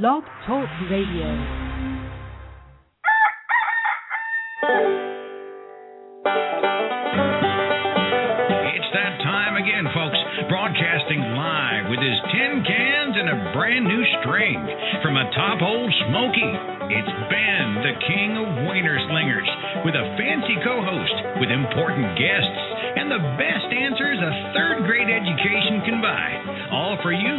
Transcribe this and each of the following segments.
Blog Talk Radio. It's that time again, folks. Broadcasting live with his tin cans and a brand new string from a top old Smoky. It's Ben, the king of Wiener Slingers, with a fancy co host, with important guests, and the best answers a third grade education can buy. All for you.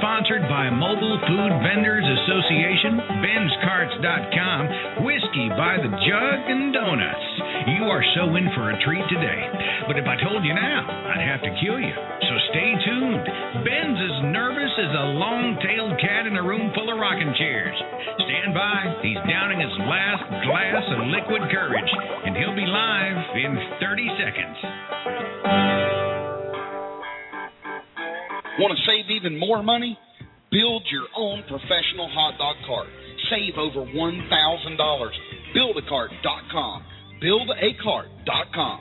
Sponsored by Mobile Food Vendors Association, BensCarts.com, Whiskey by the Jug, and Donuts. You are so in for a treat today. But if I told you now, I'd have to kill you. So stay tuned. Ben's as nervous as a long tailed cat in a room full of rocking chairs. Stand by. He's downing his last glass of liquid courage, and he'll be live in 30 seconds. Want to save even more money? Build your own professional hot dog cart. Save over $1,000. Buildacart.com. Buildacart.com.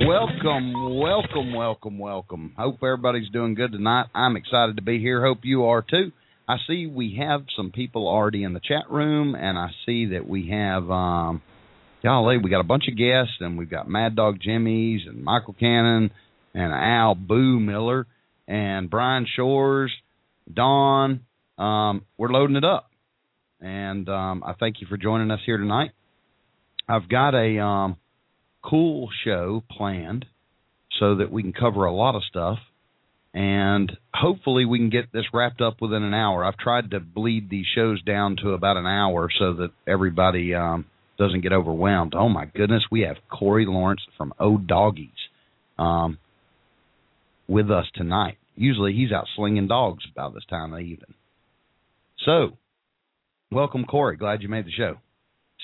Welcome, welcome, welcome, welcome. Hope everybody's doing good tonight. I'm excited to be here. Hope you are too. I see we have some people already in the chat room, and I see that we have, um, golly, we got a bunch of guests, and we've got Mad Dog Jimmy's and Michael Cannon and Al Boo Miller and Brian Shores, Don. Um, we're loading it up, and um, I thank you for joining us here tonight. I've got a um, cool show planned so that we can cover a lot of stuff and hopefully we can get this wrapped up within an hour. I've tried to bleed these shows down to about an hour so that everybody um, doesn't get overwhelmed. Oh my goodness, we have Corey Lawrence from O Doggies um, with us tonight. Usually he's out slinging dogs by this time of evening. So, welcome Corey. Glad you made the show.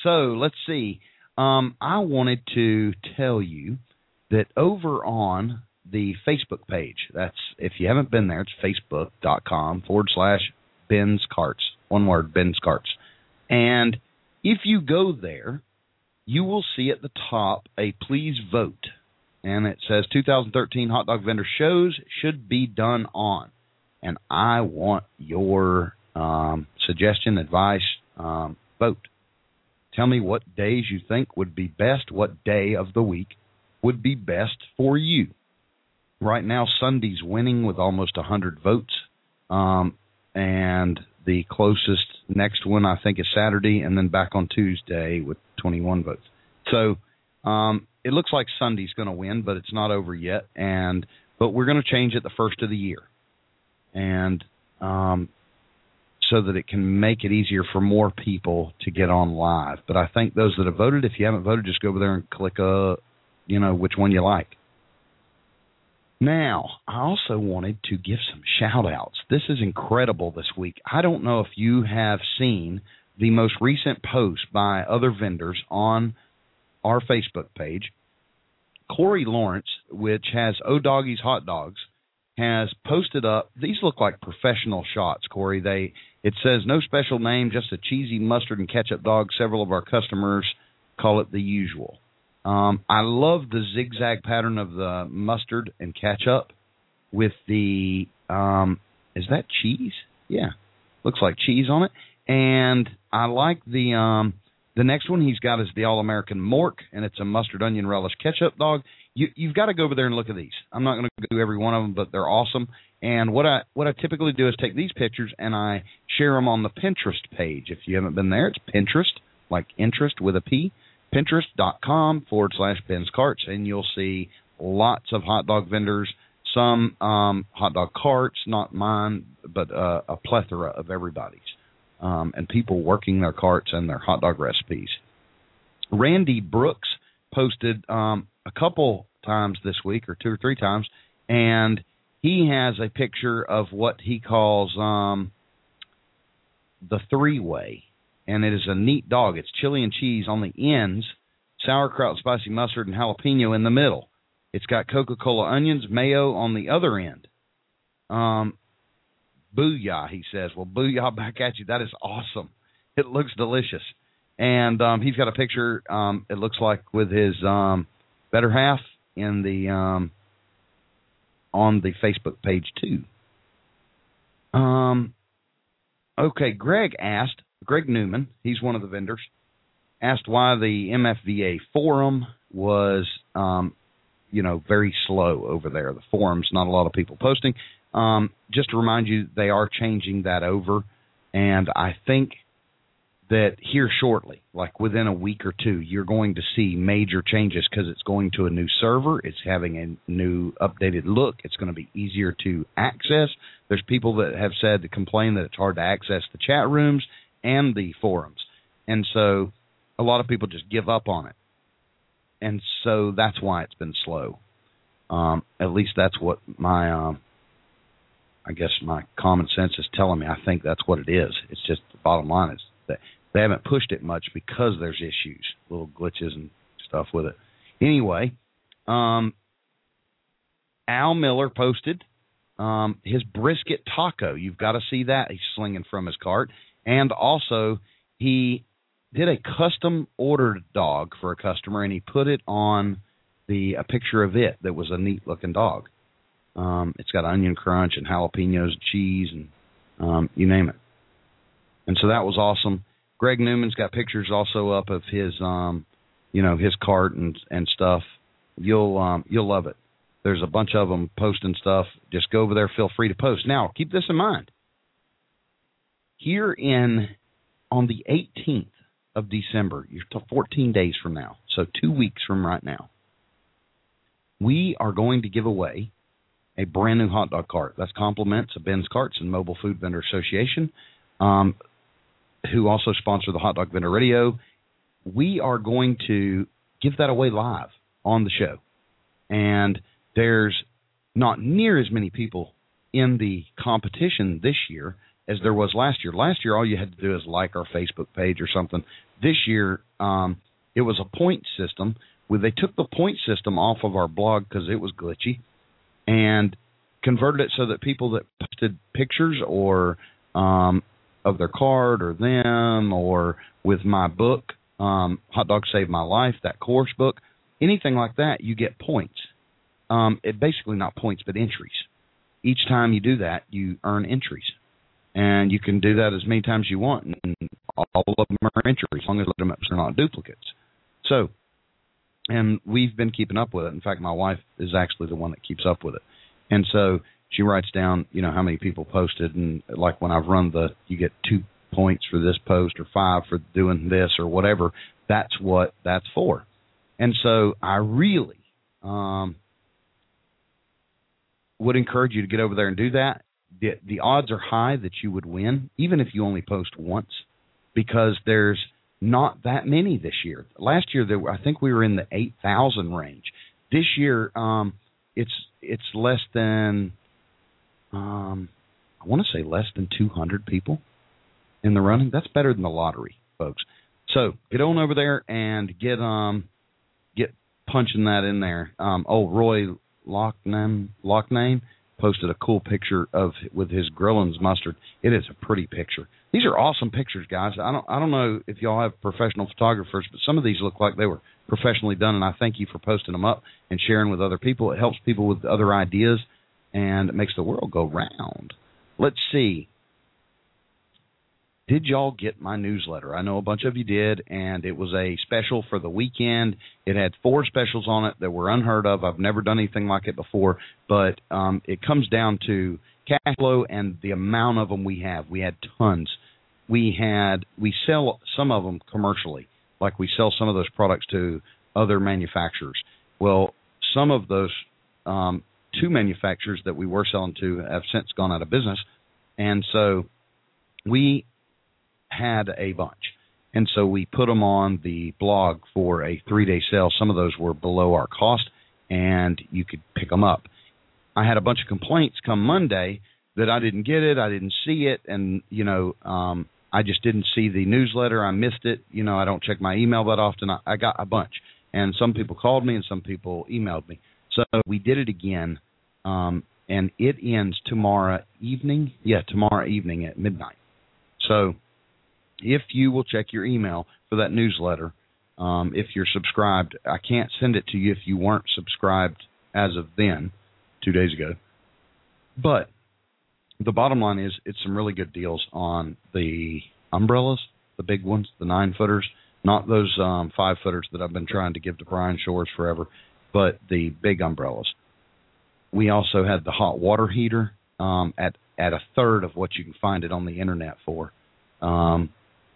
So let's see. Um, I wanted to tell you that over on the Facebook page, that's if you haven't been there, it's facebook.com forward slash Ben's Carts. One word, Ben's Carts. And if you go there, you will see at the top a please vote. And it says 2013 hot dog vendor shows should be done on. And I want your um, suggestion, advice, um, vote. Tell me what days you think would be best, what day of the week would be best for you. Right now, Sunday's winning with almost 100 votes. Um, and the closest next one, I think, is Saturday, and then back on Tuesday with 21 votes. So um, it looks like Sunday's going to win, but it's not over yet. And but we're going to change it the first of the year, and um, so that it can make it easier for more people to get on live. But I think those that have voted, if you haven't voted, just go over there and click uh you know, which one you like. Now, I also wanted to give some shout outs. This is incredible this week. I don't know if you have seen the most recent post by other vendors on our Facebook page. Corey Lawrence, which has O Doggies Hot Dogs, has posted up. These look like professional shots, Corey. They it says no special name, just a cheesy mustard and ketchup dog. Several of our customers call it the usual. Um, I love the zigzag pattern of the mustard and ketchup with the um, is that cheese? Yeah, looks like cheese on it. And I like the um, the next one he's got is the All American Mork, and it's a mustard onion relish ketchup dog. You, you've got to go over there and look at these. I'm not going to do every one of them, but they're awesome. And what I what I typically do is take these pictures and I share them on the Pinterest page. If you haven't been there, it's Pinterest, like interest with a P, Pinterest.com forward slash Ben's Carts, and you'll see lots of hot dog vendors, some um, hot dog carts, not mine, but uh, a plethora of everybody's, um, and people working their carts and their hot dog recipes. Randy Brooks posted um, a couple times this week, or two or three times, and he has a picture of what he calls um, the three way, and it is a neat dog. It's chili and cheese on the ends, sauerkraut, spicy mustard, and jalapeno in the middle. It's got Coca Cola onions, mayo on the other end. Um, booyah, he says. Well, booyah back at you. That is awesome. It looks delicious. And um, he's got a picture. Um, it looks like with his um, better half in the um, on the Facebook page too. Um, okay, Greg asked, Greg Newman, he's one of the vendors, asked why the MFVA forum was, um, you know, very slow over there. The forums, not a lot of people posting. Um, just to remind you, they are changing that over, and I think that here shortly, like within a week or two, you're going to see major changes because it's going to a new server. It's having a new updated look. It's going to be easier to access. There's people that have said to complain that it's hard to access the chat rooms and the forums, and so a lot of people just give up on it, and so that's why it's been slow. Um, at least that's what my, um, I guess my common sense is telling me. I think that's what it is. It's just the bottom line is that they haven't pushed it much because there's issues, little glitches and stuff with it. Anyway, um, Al Miller posted um, his brisket taco. You've got to see that he's slinging from his cart, and also he did a custom ordered dog for a customer, and he put it on the a picture of it that was a neat looking dog. Um, it's got onion crunch and jalapenos, and cheese, and um, you name it. And so that was awesome. Greg Newman's got pictures also up of his um you know his cart and and stuff. You'll um you'll love it. There's a bunch of them posting stuff. Just go over there. Feel free to post. Now keep this in mind. Here in on the 18th of December, you're 14 days from now, so two weeks from right now, we are going to give away a brand new hot dog cart. That's compliments of Ben's Carts and Mobile Food Vendor Association. Um, who also sponsor the Hot Dog Vendor Radio. We are going to give that away live on the show. And there's not near as many people in the competition this year as there was last year. Last year, all you had to do is like our Facebook page or something. This year, um, it was a point system. Where they took the point system off of our blog because it was glitchy, and converted it so that people that posted pictures or um, of their card or them or with my book, um, Hot Dog Saved My Life, that course book, anything like that, you get points. Um, it basically not points, but entries. Each time you do that, you earn entries, and you can do that as many times you want, and all of them are entries as long as they're not duplicates. So, and we've been keeping up with it. In fact, my wife is actually the one that keeps up with it, and so she writes down, you know, how many people posted, and like when I've run the, you get two points for this post or five for doing this or whatever. That's what that's for. And so I really um, would encourage you to get over there and do that. The, the odds are high that you would win, even if you only post once, because there's not that many this year. Last year, there were, I think we were in the eight thousand range. This year, um, it's it's less than um, I want to say less than 200 people in the running. That's better than the lottery, folks. So get on over there and get um get punching that in there. Um, oh, Roy Lockname Lockname posted a cool picture of with his Grillins mustard. It is a pretty picture. These are awesome pictures, guys. I don't I don't know if y'all have professional photographers, but some of these look like they were professionally done, and I thank you for posting them up and sharing with other people. It helps people with other ideas and it makes the world go round. Let's see. Did y'all get my newsletter? I know a bunch of you did, and it was a special for the weekend. It had four specials on it that were unheard of. I've never done anything like it before, but um, it comes down to cash flow and the amount of them we have. We had tons. We had we sell some of them commercially, like we sell some of those products to other manufacturers. Well, some of those um, two manufacturers that we were selling to have since gone out of business, and so we had a bunch. And so we put them on the blog for a three day sale. Some of those were below our cost, and you could pick them up. I had a bunch of complaints come Monday that I didn't get it, I didn't see it, and you know, um, I just didn't see the newsletter. I missed it. You know, I don't check my email that often. I, I got a bunch, and some people called me and some people emailed me. So we did it again, um, and it ends tomorrow evening. Yeah, tomorrow evening at midnight. So if you will check your email for that newsletter, um, if you're subscribed, I can't send it to you if you weren't subscribed as of then. two days ago. But the bottom line is, it's some really good deals on the umbrellas, the big ones, the nine footers, not those um, five footers that I've been trying to give to Brian Shores forever, but the big umbrellas. We also had the hot water heater um, at at a third of what you can find it on the internet for. Um,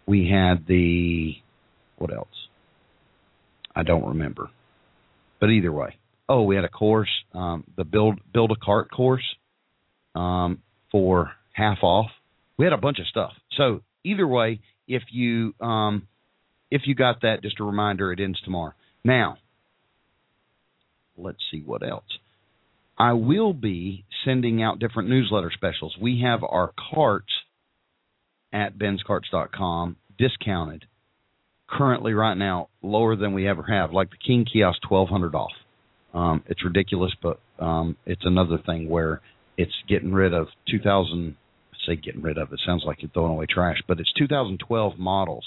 we had the what else? I don't remember. But either way, oh, we had a course, um, the build build a cart course, um, for half off. We had a bunch of stuff. So either way, if you um, if you got that, just a reminder, it ends tomorrow. Now, let's see what else. I will be sending out different newsletter specials. We have our carts at benscarts.com discounted currently right now lower than we ever have. Like the King kiosk, twelve hundred off. Um, it's ridiculous, but um, it's another thing where it's getting rid of 2000. I say getting rid of. It sounds like you're throwing away trash, but it's 2012 models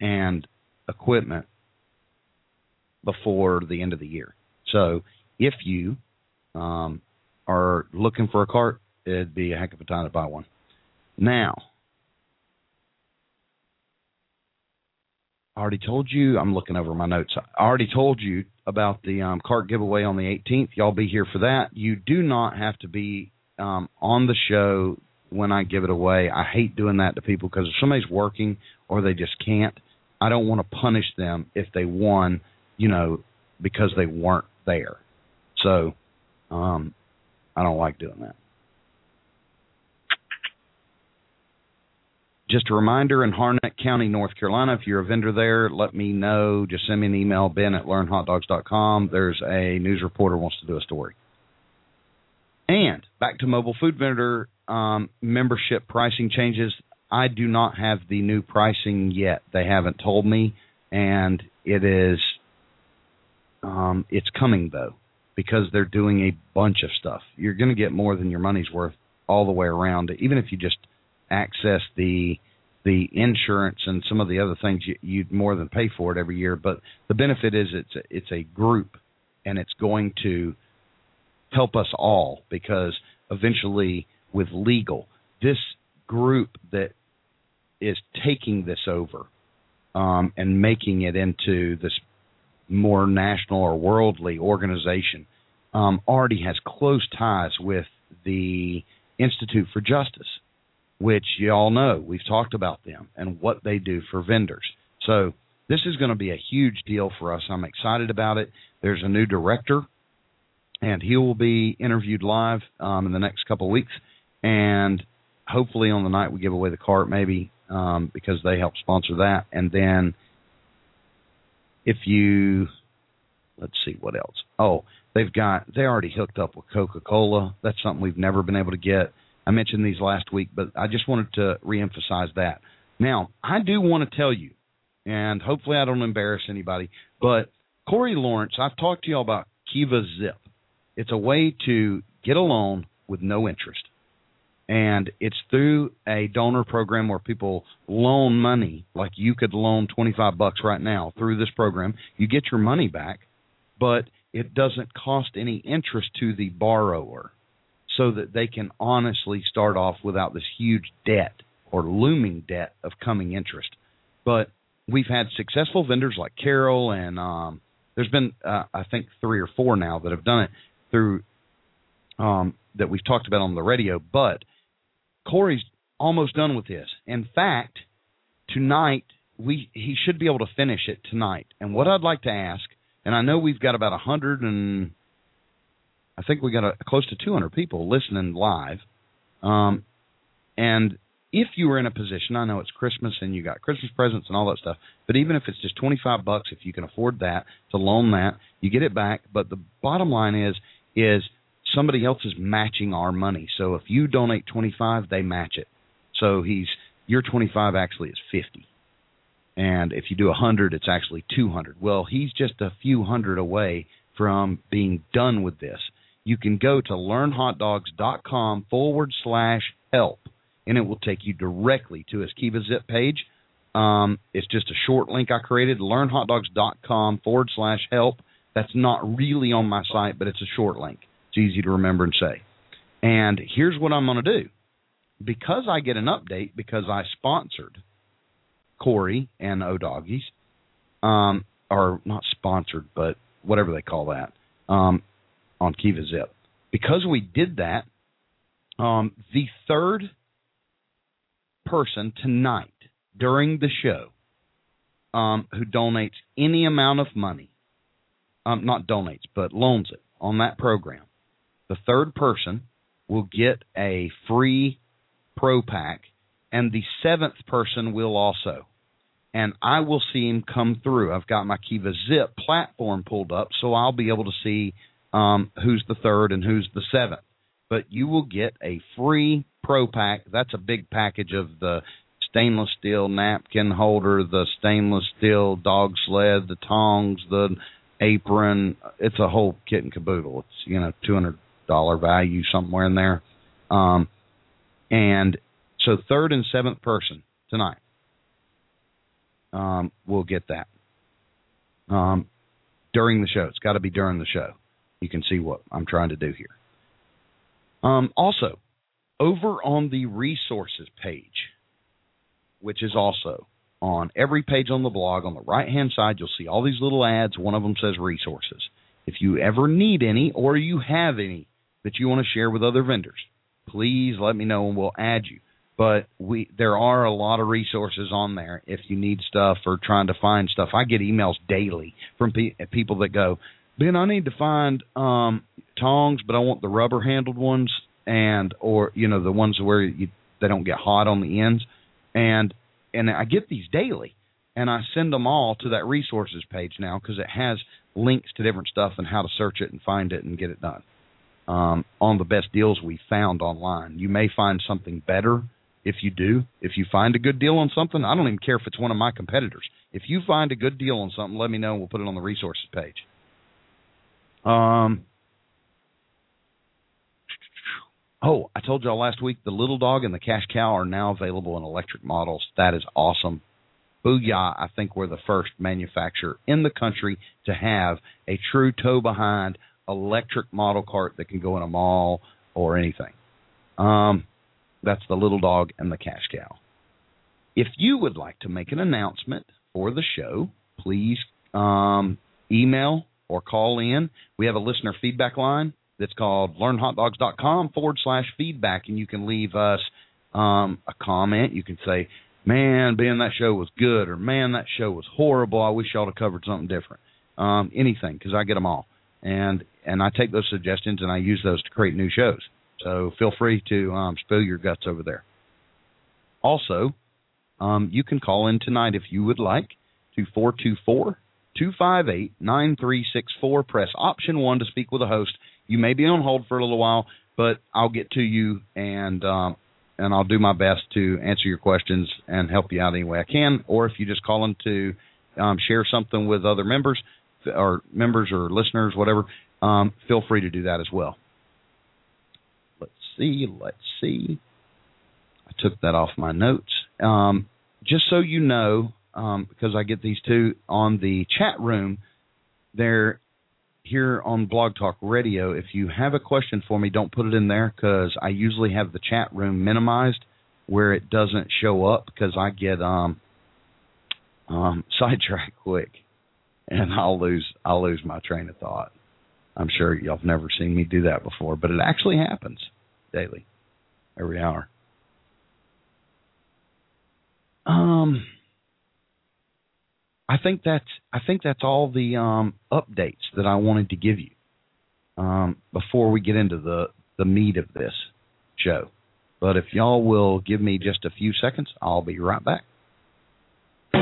and equipment before the end of the year. So if you um, are looking for a cart, it'd be a heck of a time to buy one. Now, I already told you. I'm looking over my notes. I already told you about the um, cart giveaway on the 18th. Y'all be here for that. You do not have to be um, on the show when I give it away. I hate doing that to people because if somebody's working or they just can't, I don't want to punish them if they won, you know, because they weren't there. So, um, I don't like doing that. Just a reminder in Harnett County, North Carolina, if you're a vendor there, let me know. Just send me an email, ben at learnhotdogs.com. There's a news reporter wants to do a story. And back to mobile food vendor um, membership pricing changes. I do not have the new pricing yet. They haven't told me, and it is um, it's coming though because they're doing a bunch of stuff. You're going to get more than your money's worth all the way around, even if you just access the the insurance and some of the other things you, you'd more than pay for it every year. But the benefit is it's a, it's a group, and it's going to help us all because eventually with legal, this group that is taking this over um, and making it into this more national or worldly organization um, already has close ties with the Institute for Justice which you all know we've talked about them and what they do for vendors. So this is going to be a huge deal for us. I'm excited about it. There's a new director, and he will be interviewed live um, in the next couple of weeks. And hopefully on the night we give away the cart, maybe um, because they help sponsor that. And then if you let's see what else. Oh, they've got they already hooked up with Coca Cola. That's something we've never been able to get. I mentioned these last week, but I just wanted to reemphasize that. Now, I do want to tell you, and hopefully I don't embarrass anybody, but Corey Lawrence, I've talked to you all about Kiva Zip. It's a way to get a loan with no interest. And it's through a donor program where people loan money, like you could loan 25 bucks right now through this program. You get your money back, but it doesn't cost any interest to the borrower so that they can honestly start off without this huge debt or looming debt of coming interest. But we've had successful vendors like Carol, and um, there's been uh, I think three or four now that have done it through um, that we've talked about on the radio. But Corey's almost done with this. In fact, tonight we he should be able to finish it tonight. And what I'd like to ask, and I know we've got about a hundred and I think we got a, close to 200 people listening live. Um, and if you were in a position, I know it's Christmas and you got Christmas presents and all that stuff, but even if it's just 25 bucks, if you can afford that to loan that, you get it back. But the bottom line is, is somebody else is matching our money. So if you donate 25, they match it. So he's your 25 actually is 50. And if you do 100, it's actually 200. Well, he's just a few hundred away from being done with this you can go to learnhotdogs.com forward slash help, and it will take you directly to his Kiva Zip page. Um, it's just a short link I created, learnhotdogs.com forward slash help. That's not really on my site, but it's a short link. It's easy to remember and say. And here's what I'm going to do. Because I get an update, because I sponsored Corey and O Doggies, um, or not sponsored, but whatever they call that, um, on Kiva Zip. Because we did that, um, the third person tonight during the show um, who donates any amount of money, um, not donates, but loans it on that program, the third person will get a free pro pack, and the seventh person will also. And I will see him come through. I've got my Kiva Zip platform pulled up, so I'll be able to see um, who's the third and who's the seventh. But you will get a free pro pack. That's a big package of the stainless steel napkin holder, the stainless steel dog sled, the tongs, the apron. It's a whole kit and caboodle. It's you know two hundred dollar value somewhere in there. Um, and so third and seventh person tonight um, will get that um, during the show. It's got to be during the show. You can see what I'm trying to do here. Um, also, over on the resources page, which is also on every page on the blog, on the right hand side, you'll see all these little ads. One of them says resources. If you ever need any or you have any that you want to share with other vendors, please let me know and we'll add you. But we there are a lot of resources on there if you need stuff or trying to find stuff. I get emails daily from pe- people that go, Ben, I need to find um tongs, but I want the rubber handled ones and or you know the ones where you, they don't get hot on the ends and and I get these daily and I send them all to that resources page now because it has links to different stuff and how to search it and find it and get it done um, on the best deals we found online. You may find something better if you do. If you find a good deal on something, I don't even care if it's one of my competitors. If you find a good deal on something, let me know and we'll put it on the resources page. Um, oh, I told y'all last week the little dog and the cash cow are now available in electric models. That is awesome. Booyah, I think we're the first manufacturer in the country to have a true tow behind electric model cart that can go in a mall or anything. Um, that's the little dog and the cash cow. If you would like to make an announcement for the show, please um, email or call in. We have a listener feedback line that's called learnhotdogs.com forward slash feedback, and you can leave us um, a comment. You can say, man, Ben, that show was good, or man, that show was horrible. I wish y'all had covered something different. Um, anything, because I get them all, and and I take those suggestions and I use those to create new shows. So feel free to um, spill your guts over there. Also, um, you can call in tonight if you would like to 424 258 9364. Press option one to speak with a host. You may be on hold for a little while, but I'll get to you and um, and I'll do my best to answer your questions and help you out any way I can. Or if you just call in to um, share something with other members or members or listeners, whatever, um, feel free to do that as well. Let's see. Let's see. I took that off my notes. Um, just so you know, um, because I get these two on the chat room, they're here on Blog Talk Radio. If you have a question for me, don't put it in there because I usually have the chat room minimized where it doesn't show up because I get um, um, sidetracked quick and I'll lose I'll lose my train of thought. I'm sure y'all have never seen me do that before, but it actually happens daily, every hour. Um, I think that's I think that's all the um, updates that I wanted to give you um, before we get into the the meat of this show. But if y'all will give me just a few seconds, I'll be right back. Do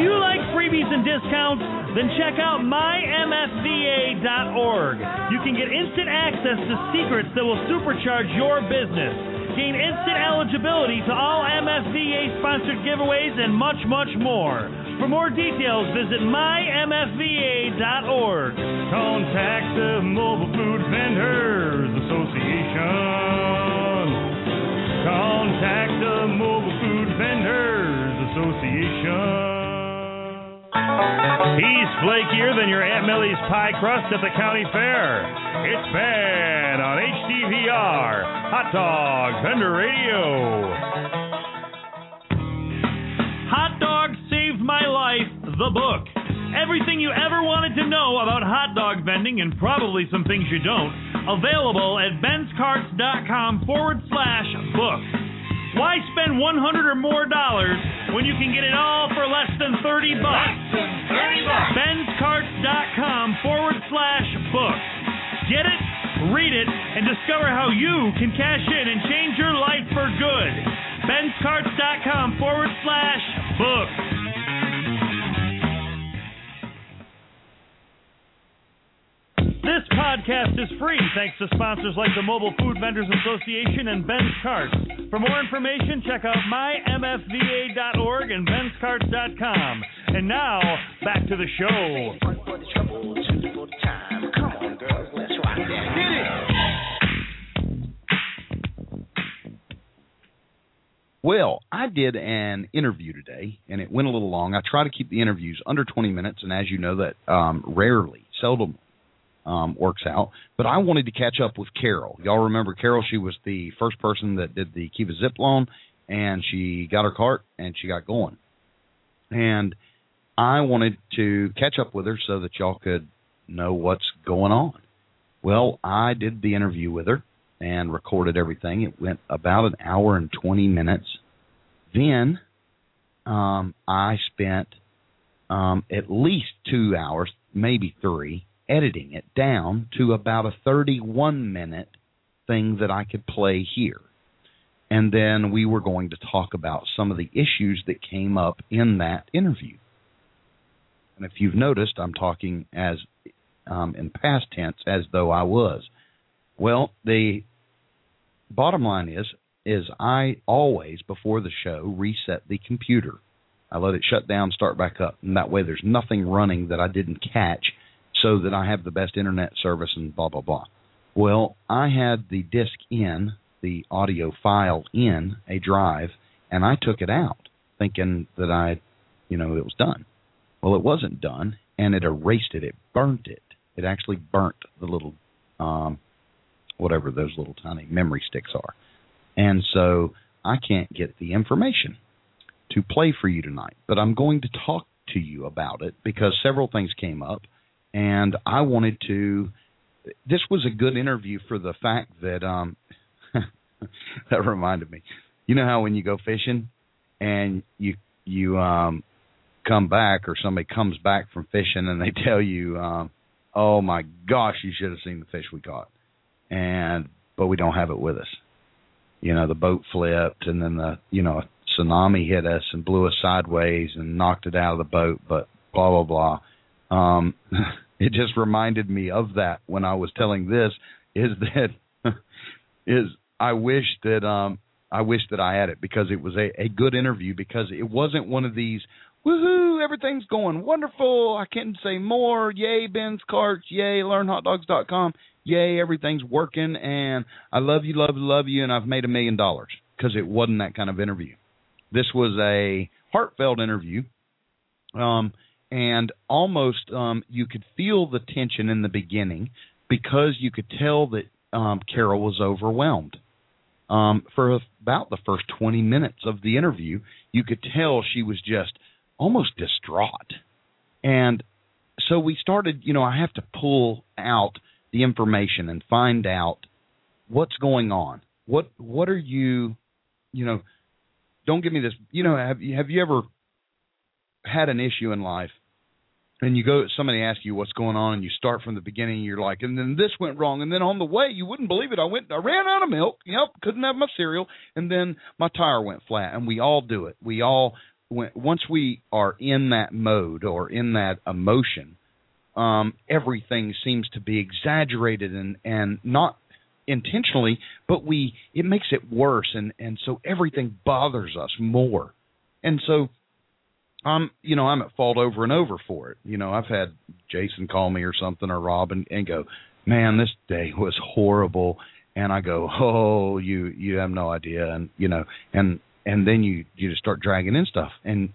you like freebies and discounts? Then check out mymfva.org. You can get instant access to secrets that will supercharge your business. Gain instant eligibility to all MFVA sponsored giveaways and much, much more. For more details, visit mymfva.org. Contact the Mobile Food Vendors Association. Contact the Mobile Food Vendors Association. He's flakier than your Aunt Millie's pie crust at the county fair. It's Ben on HDVR, Hot Dog Vendor Radio. The book. Everything you ever wanted to know about hot dog vending and probably some things you don't. Available at benscarts.com forward slash book. Why spend 100 or more dollars when you can get it all for less than 30 bucks? benscarts.com forward slash book. Get it, read it, and discover how you can cash in and change your life for good. benscarts.com forward slash book. Podcast is free thanks to sponsors like the Mobile Food Vendors Association and Ben's Carts. For more information, check out mymfva.org and benscarts.com. And now, back to the show. Well, I did an interview today, and it went a little long. I try to keep the interviews under 20 minutes, and as you know, that um, rarely, seldom um, works out. But I wanted to catch up with Carol. Y'all remember Carol? She was the first person that did the Kiva Zip loan, and she got her cart and she got going. And I wanted to catch up with her so that y'all could know what's going on. Well, I did the interview with her and recorded everything. It went about an hour and 20 minutes. Then um, I spent um, at least two hours, maybe three, editing it down to about a 31 minute thing that I could play here. And then we were going to talk about some of the issues that came up in that interview. And if you've noticed, I'm talking as um, in past tense as though I was. Well, the bottom line is is I always before the show reset the computer. I let it shut down, start back up, and that way there's nothing running that I didn't catch so that I have the best internet service and blah blah blah. Well, I had the disc in, the audio file in a drive, and I took it out thinking that I, you know, it was done. Well, it wasn't done, and it erased it. It burnt it. It actually burnt the little, um, whatever those little tiny memory sticks are, and so I can't get the information to play for you tonight. But I'm going to talk to you about it because several things came up and I wanted to. This was a good interview for the fact that um, that reminded me. You know how when you go fishing and you you um come back or somebody comes back from fishing and they tell you, um, "Oh my gosh, you should have seen the fish we caught," and but we don't have it with us. You know, the boat flipped and then the you know tsunami hit us and blew us sideways and knocked it out of the boat, but blah blah blah um, it just reminded me of that when I was telling this. Is that is I wish that um I wish that I had it because it was a, a good interview because it wasn't one of these woohoo everything's going wonderful I can't say more yay Ben's carts yay learnhotdogs.com yay everything's working and I love you love love you and I've made a million dollars because it wasn't that kind of interview. This was a heartfelt interview. Um, and almost um, you could feel the tension in the beginning because you could tell that um, Carol was overwhelmed. Um, for about the first 20 minutes of the interview, you could tell she was just almost distraught. And so we started, you know, I have to pull out the information and find out what's going on. What what are you, you know, don't give me this, you know, have you have you ever had an issue in life and you go somebody asks you what's going on and you start from the beginning you're like and then this went wrong and then on the way you wouldn't believe it i went i ran out of milk yep couldn't have my cereal and then my tire went flat and we all do it. We all went once we are in that mode or in that emotion um everything seems to be exaggerated and and not intentionally but we it makes it worse and and so everything bothers us more. And so I'm, you know, I'm at fault over and over for it. You know, I've had Jason call me or something or Rob and, and go, man, this day was horrible. And I go, oh, you, you have no idea. And, you know, and, and then you, you just start dragging in stuff. And,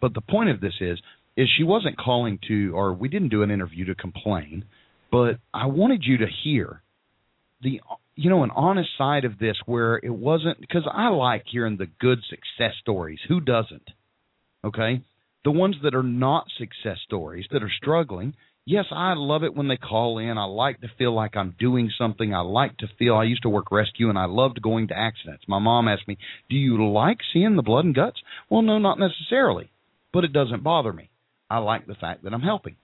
but the point of this is is she wasn't calling to, or we didn't do an interview to complain, but I wanted you to hear the, you know, an honest side of this where it wasn't because I like hearing the good success stories. Who doesn't? Okay, the ones that are not success stories that are struggling. Yes, I love it when they call in. I like to feel like I'm doing something. I like to feel I used to work rescue and I loved going to accidents. My mom asked me, "Do you like seeing the blood and guts?" Well, no, not necessarily, but it doesn't bother me. I like the fact that I'm helping.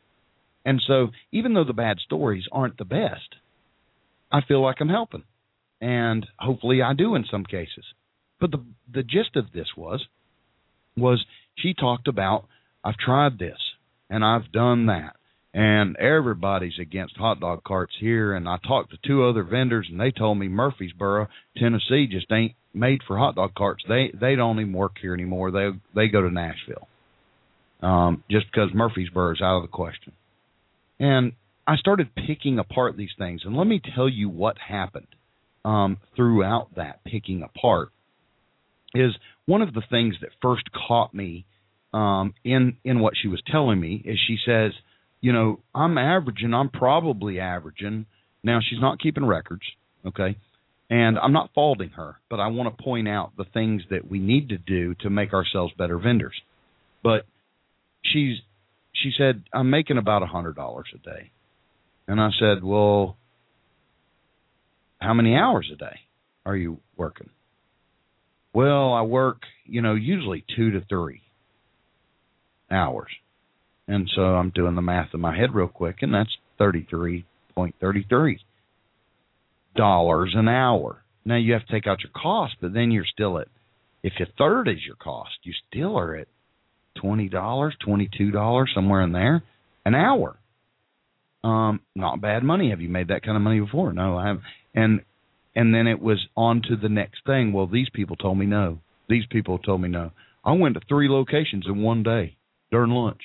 And so, even though the bad stories aren't the best, I feel like I'm helping. And hopefully I do in some cases. But the the gist of this was was she talked about I've tried this and I've done that and everybody's against hot dog carts here and I talked to two other vendors and they told me Murfreesboro, Tennessee just ain't made for hot dog carts. They they don't even work here anymore. They they go to Nashville. Um just because Murfreesboro is out of the question. And I started picking apart these things and let me tell you what happened um throughout that picking apart is one of the things that first caught me um in in what she was telling me is she says you know, I'm averaging, I'm probably averaging. Now, she's not keeping records, okay? And I'm not faulting her, but I want to point out the things that we need to do to make ourselves better vendors. But she's she said, I'm making about a hundred dollars a day. And I said, Well, how many hours a day are you working? Well, I work, you know, usually two to three hours. And so I'm doing the math in my head real quick, and that's thirty-three point thirty-three dollars an hour. Now you have to take out your cost, but then you're still at if a third is your cost, you still are at twenty dollars, twenty-two dollars, somewhere in there, an hour. Um, not bad money. Have you made that kind of money before? No, I haven't. And and then it was on to the next thing. Well, these people told me no. These people told me no. I went to three locations in one day during lunch.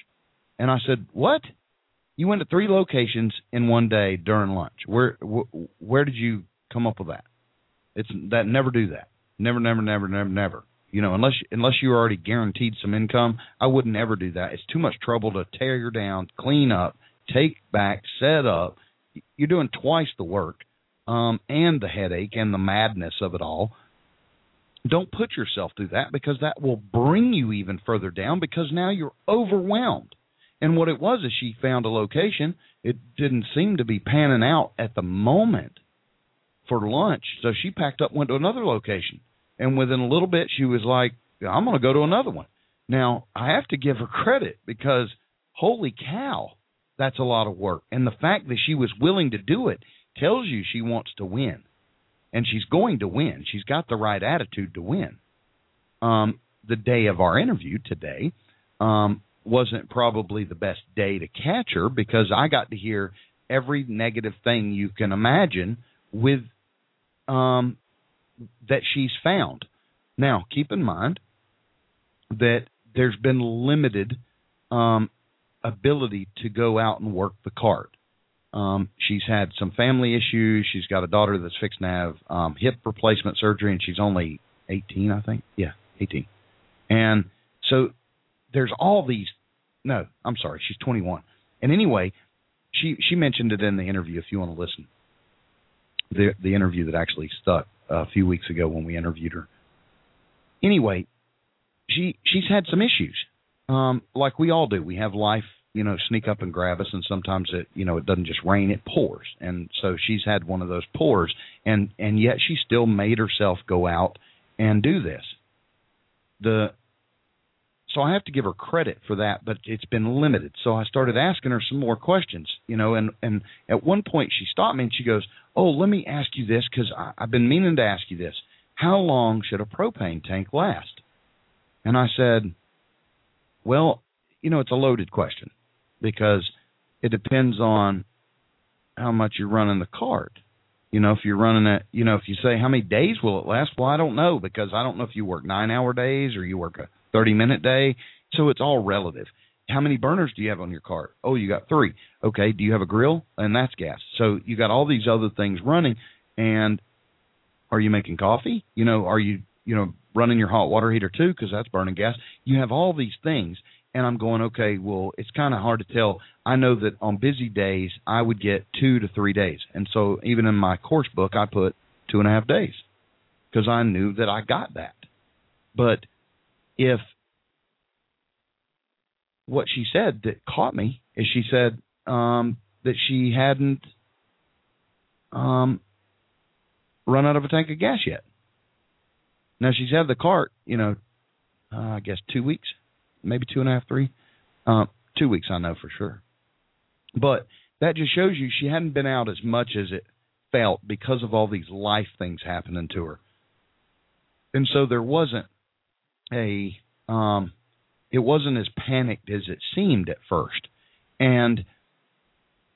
And I said, "What? You went to three locations in one day during lunch? Where wh- where did you come up with that? It's that never do that. Never, never, never, never, never. You know, unless unless you're already guaranteed some income, I wouldn't ever do that. It's too much trouble to tear down, clean up, take back, set up. You're doing twice the work, um, and the headache and the madness of it all. Don't put yourself through that because that will bring you even further down because now you're overwhelmed. And what it was is she found a location. It didn't seem to be panning out at the moment for lunch. So she packed up, went to another location. And within a little bit, she was like, I'm going to go to another one. Now, I have to give her credit because holy cow, that's a lot of work. And the fact that she was willing to do it tells you she wants to win. And she's going to win. She's got the right attitude to win. Um, the day of our interview today, um, wasn't probably the best day to catch her because I got to hear every negative thing you can imagine with um, that she's found. Now, keep in mind that there's been limited um, ability to go out and work the cart. Um, she's had some family issues. She's got a daughter that's fixing to have um, hip replacement surgery, and she's only 18, I think. Yeah, 18. And so there's all these no, I'm sorry, she's 21. And anyway, she she mentioned it in the interview. If you want to listen, the the interview that actually stuck a few weeks ago when we interviewed her. Anyway, she she's had some issues, um, like we all do. We have life, you know, sneak up and grab us, and sometimes it you know it doesn't just rain; it pours. And so she's had one of those pours, and and yet she still made herself go out and do this. The so I have to give her credit for that, but it's been limited. So I started asking her some more questions, you know, and and at one point she stopped me and she goes, "Oh, let me ask you this because I've been meaning to ask you this. How long should a propane tank last?" And I said, "Well, you know, it's a loaded question because it depends on how much you're running the cart. You know, if you're running it, you know, if you say how many days will it last? Well, I don't know because I don't know if you work nine hour days or you work a 30 minute day. So it's all relative. How many burners do you have on your cart? Oh, you got three. Okay. Do you have a grill? And that's gas. So you got all these other things running. And are you making coffee? You know, are you, you know, running your hot water heater too? Because that's burning gas. You have all these things. And I'm going, okay, well, it's kind of hard to tell. I know that on busy days I would get two to three days, and so even in my course book I put two and a half days because I knew that I got that. But if what she said that caught me is she said um, that she hadn't um, run out of a tank of gas yet. Now she's had the cart, you know, uh, I guess two weeks, maybe two and a half, three, uh, two weeks. I know for sure. But that just shows you she hadn't been out as much as it felt because of all these life things happening to her. And so there wasn't a um it wasn't as panicked as it seemed at first. And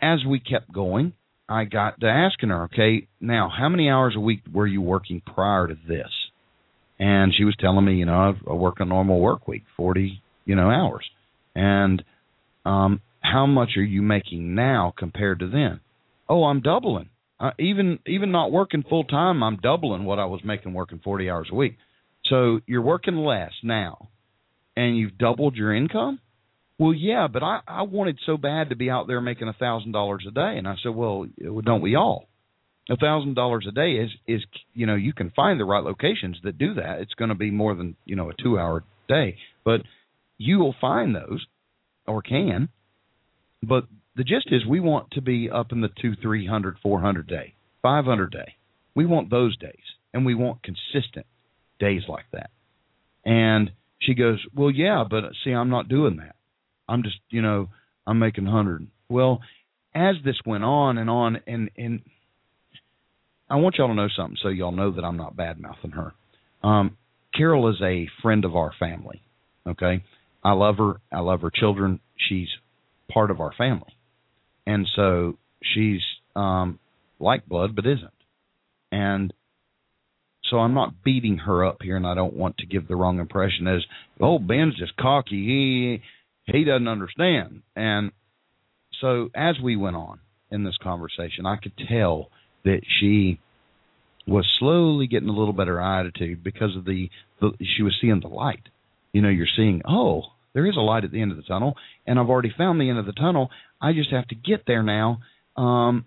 as we kept going, I got to asking her, okay, now how many hours a week were you working prior to this? And she was telling me, you know, I work a normal work week, 40, you know, hours. And um how much are you making now compared to then? Oh, I'm doubling. Uh, even even not working full time, I'm doubling what I was making working 40 hours a week. So you're working less now, and you've doubled your income. Well, yeah, but I I wanted so bad to be out there making a thousand dollars a day, and I said, well, don't we all? A thousand dollars a day is is you know you can find the right locations that do that. It's going to be more than you know a two hour day, but you will find those or can. But the gist is we want to be up in the two, three hundred, four hundred day, five hundred day. We want those days, and we want consistent days like that. And she goes, "Well, yeah, but see, I'm not doing that. I'm just, you know, I'm making hundred. Well, as this went on and on, and and I want y'all to know something, so y'all know that I'm not bad mouthing her. Um, Carol is a friend of our family. Okay, I love her. I love her children. She's part of our family, and so she's um, like blood, but isn't. And so I'm not beating her up here, and I don't want to give the wrong impression as, oh, Ben's just cocky. He he doesn't understand. And so as we went on in this conversation, I could tell that she was slowly getting a little better attitude because of the, the she was seeing the light. You know, you're seeing, oh, there is a light at the end of the tunnel, and I've already found the end of the tunnel. I just have to get there now. Um,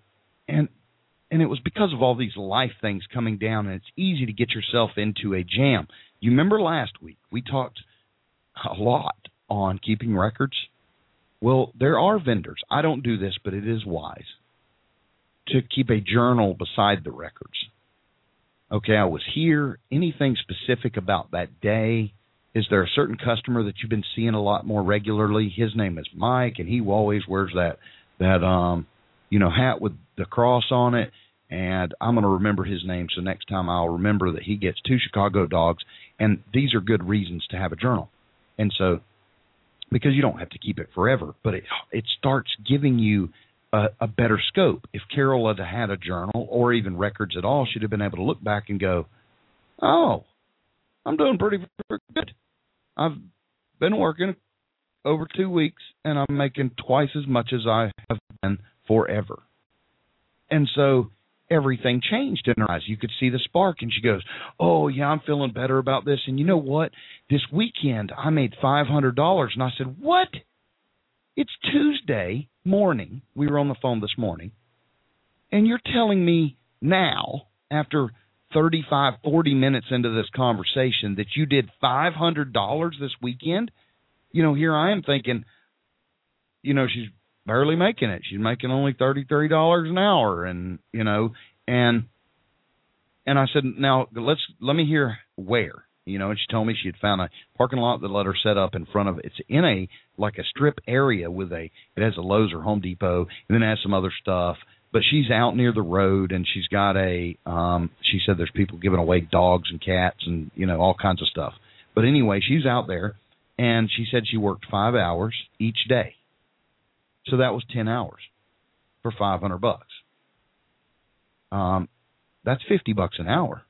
and and it was because of all these life things coming down, and it's easy to get yourself into a jam. You remember last week we talked a lot on keeping records. Well, there are vendors. I don't do this, but it is wise to keep a journal beside the records. Okay, I was here. Anything specific about that day? Is there a certain customer that you've been seeing a lot more regularly? His name is Mike, and he always wears that that um you know hat with the cross on it and I'm going to remember his name. So next time I'll remember that he gets two Chicago dogs, and these are good reasons to have a journal. And so, because you don't have to keep it forever, but it it starts giving you a, a better scope. If Carol had had a journal or even records at all, she'd have been able to look back and go, "Oh, I'm doing pretty good. I've been working over two weeks, and I'm making twice as much as I have been forever." And so everything changed in her eyes. You could see the spark, and she goes, "Oh yeah, I'm feeling better about this." And you know what? This weekend I made five hundred dollars, and I said, "What? It's Tuesday morning. We were on the phone this morning, and you're telling me now, after 35, 40 minutes into this conversation, that you did five hundred dollars this weekend? You know, here I am thinking, you know, she's barely making it. She's making only thirty three dollars an hour, and you know, and and I said, now let's let me hear where. You know, and she told me she had found a parking lot that let her set up in front of it's in a like a strip area with a it has a Lowe's or Home Depot and then it has some other stuff. But she's out near the road and she's got a um she said there's people giving away dogs and cats and you know all kinds of stuff. But anyway, she's out there and she said she worked 5 hours each day so that was 10 hours for 500 bucks. Um, that's 50 bucks an hour.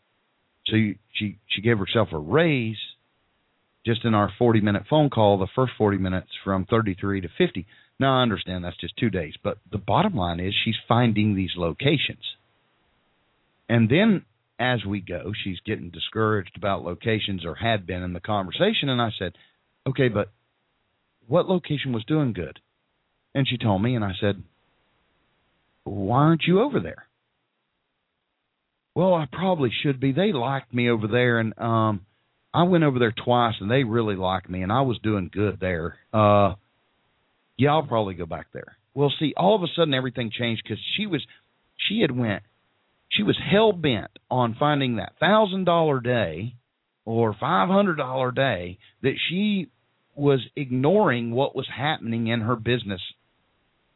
So you, she she gave herself a raise just in our 40 minute phone call, the first 40 minutes from 33 to 50. Now I understand that's just 2 days, but the bottom line is she's finding these locations. And then as we go, she's getting discouraged about locations or had been in the conversation and I said, "Okay, but what location was doing good? And she told me, and I said, why aren't you over there? Well, I probably should be. They liked me over there, and um, I went over there twice, and they really liked me, and I was doing good there. Uh, yeah, I'll probably go back there. Well, see, all of a sudden everything changed because she was, she had went, she was hell bent on finding that thousand dollar day or five hundred dollar day that she was ignoring what was happening in her business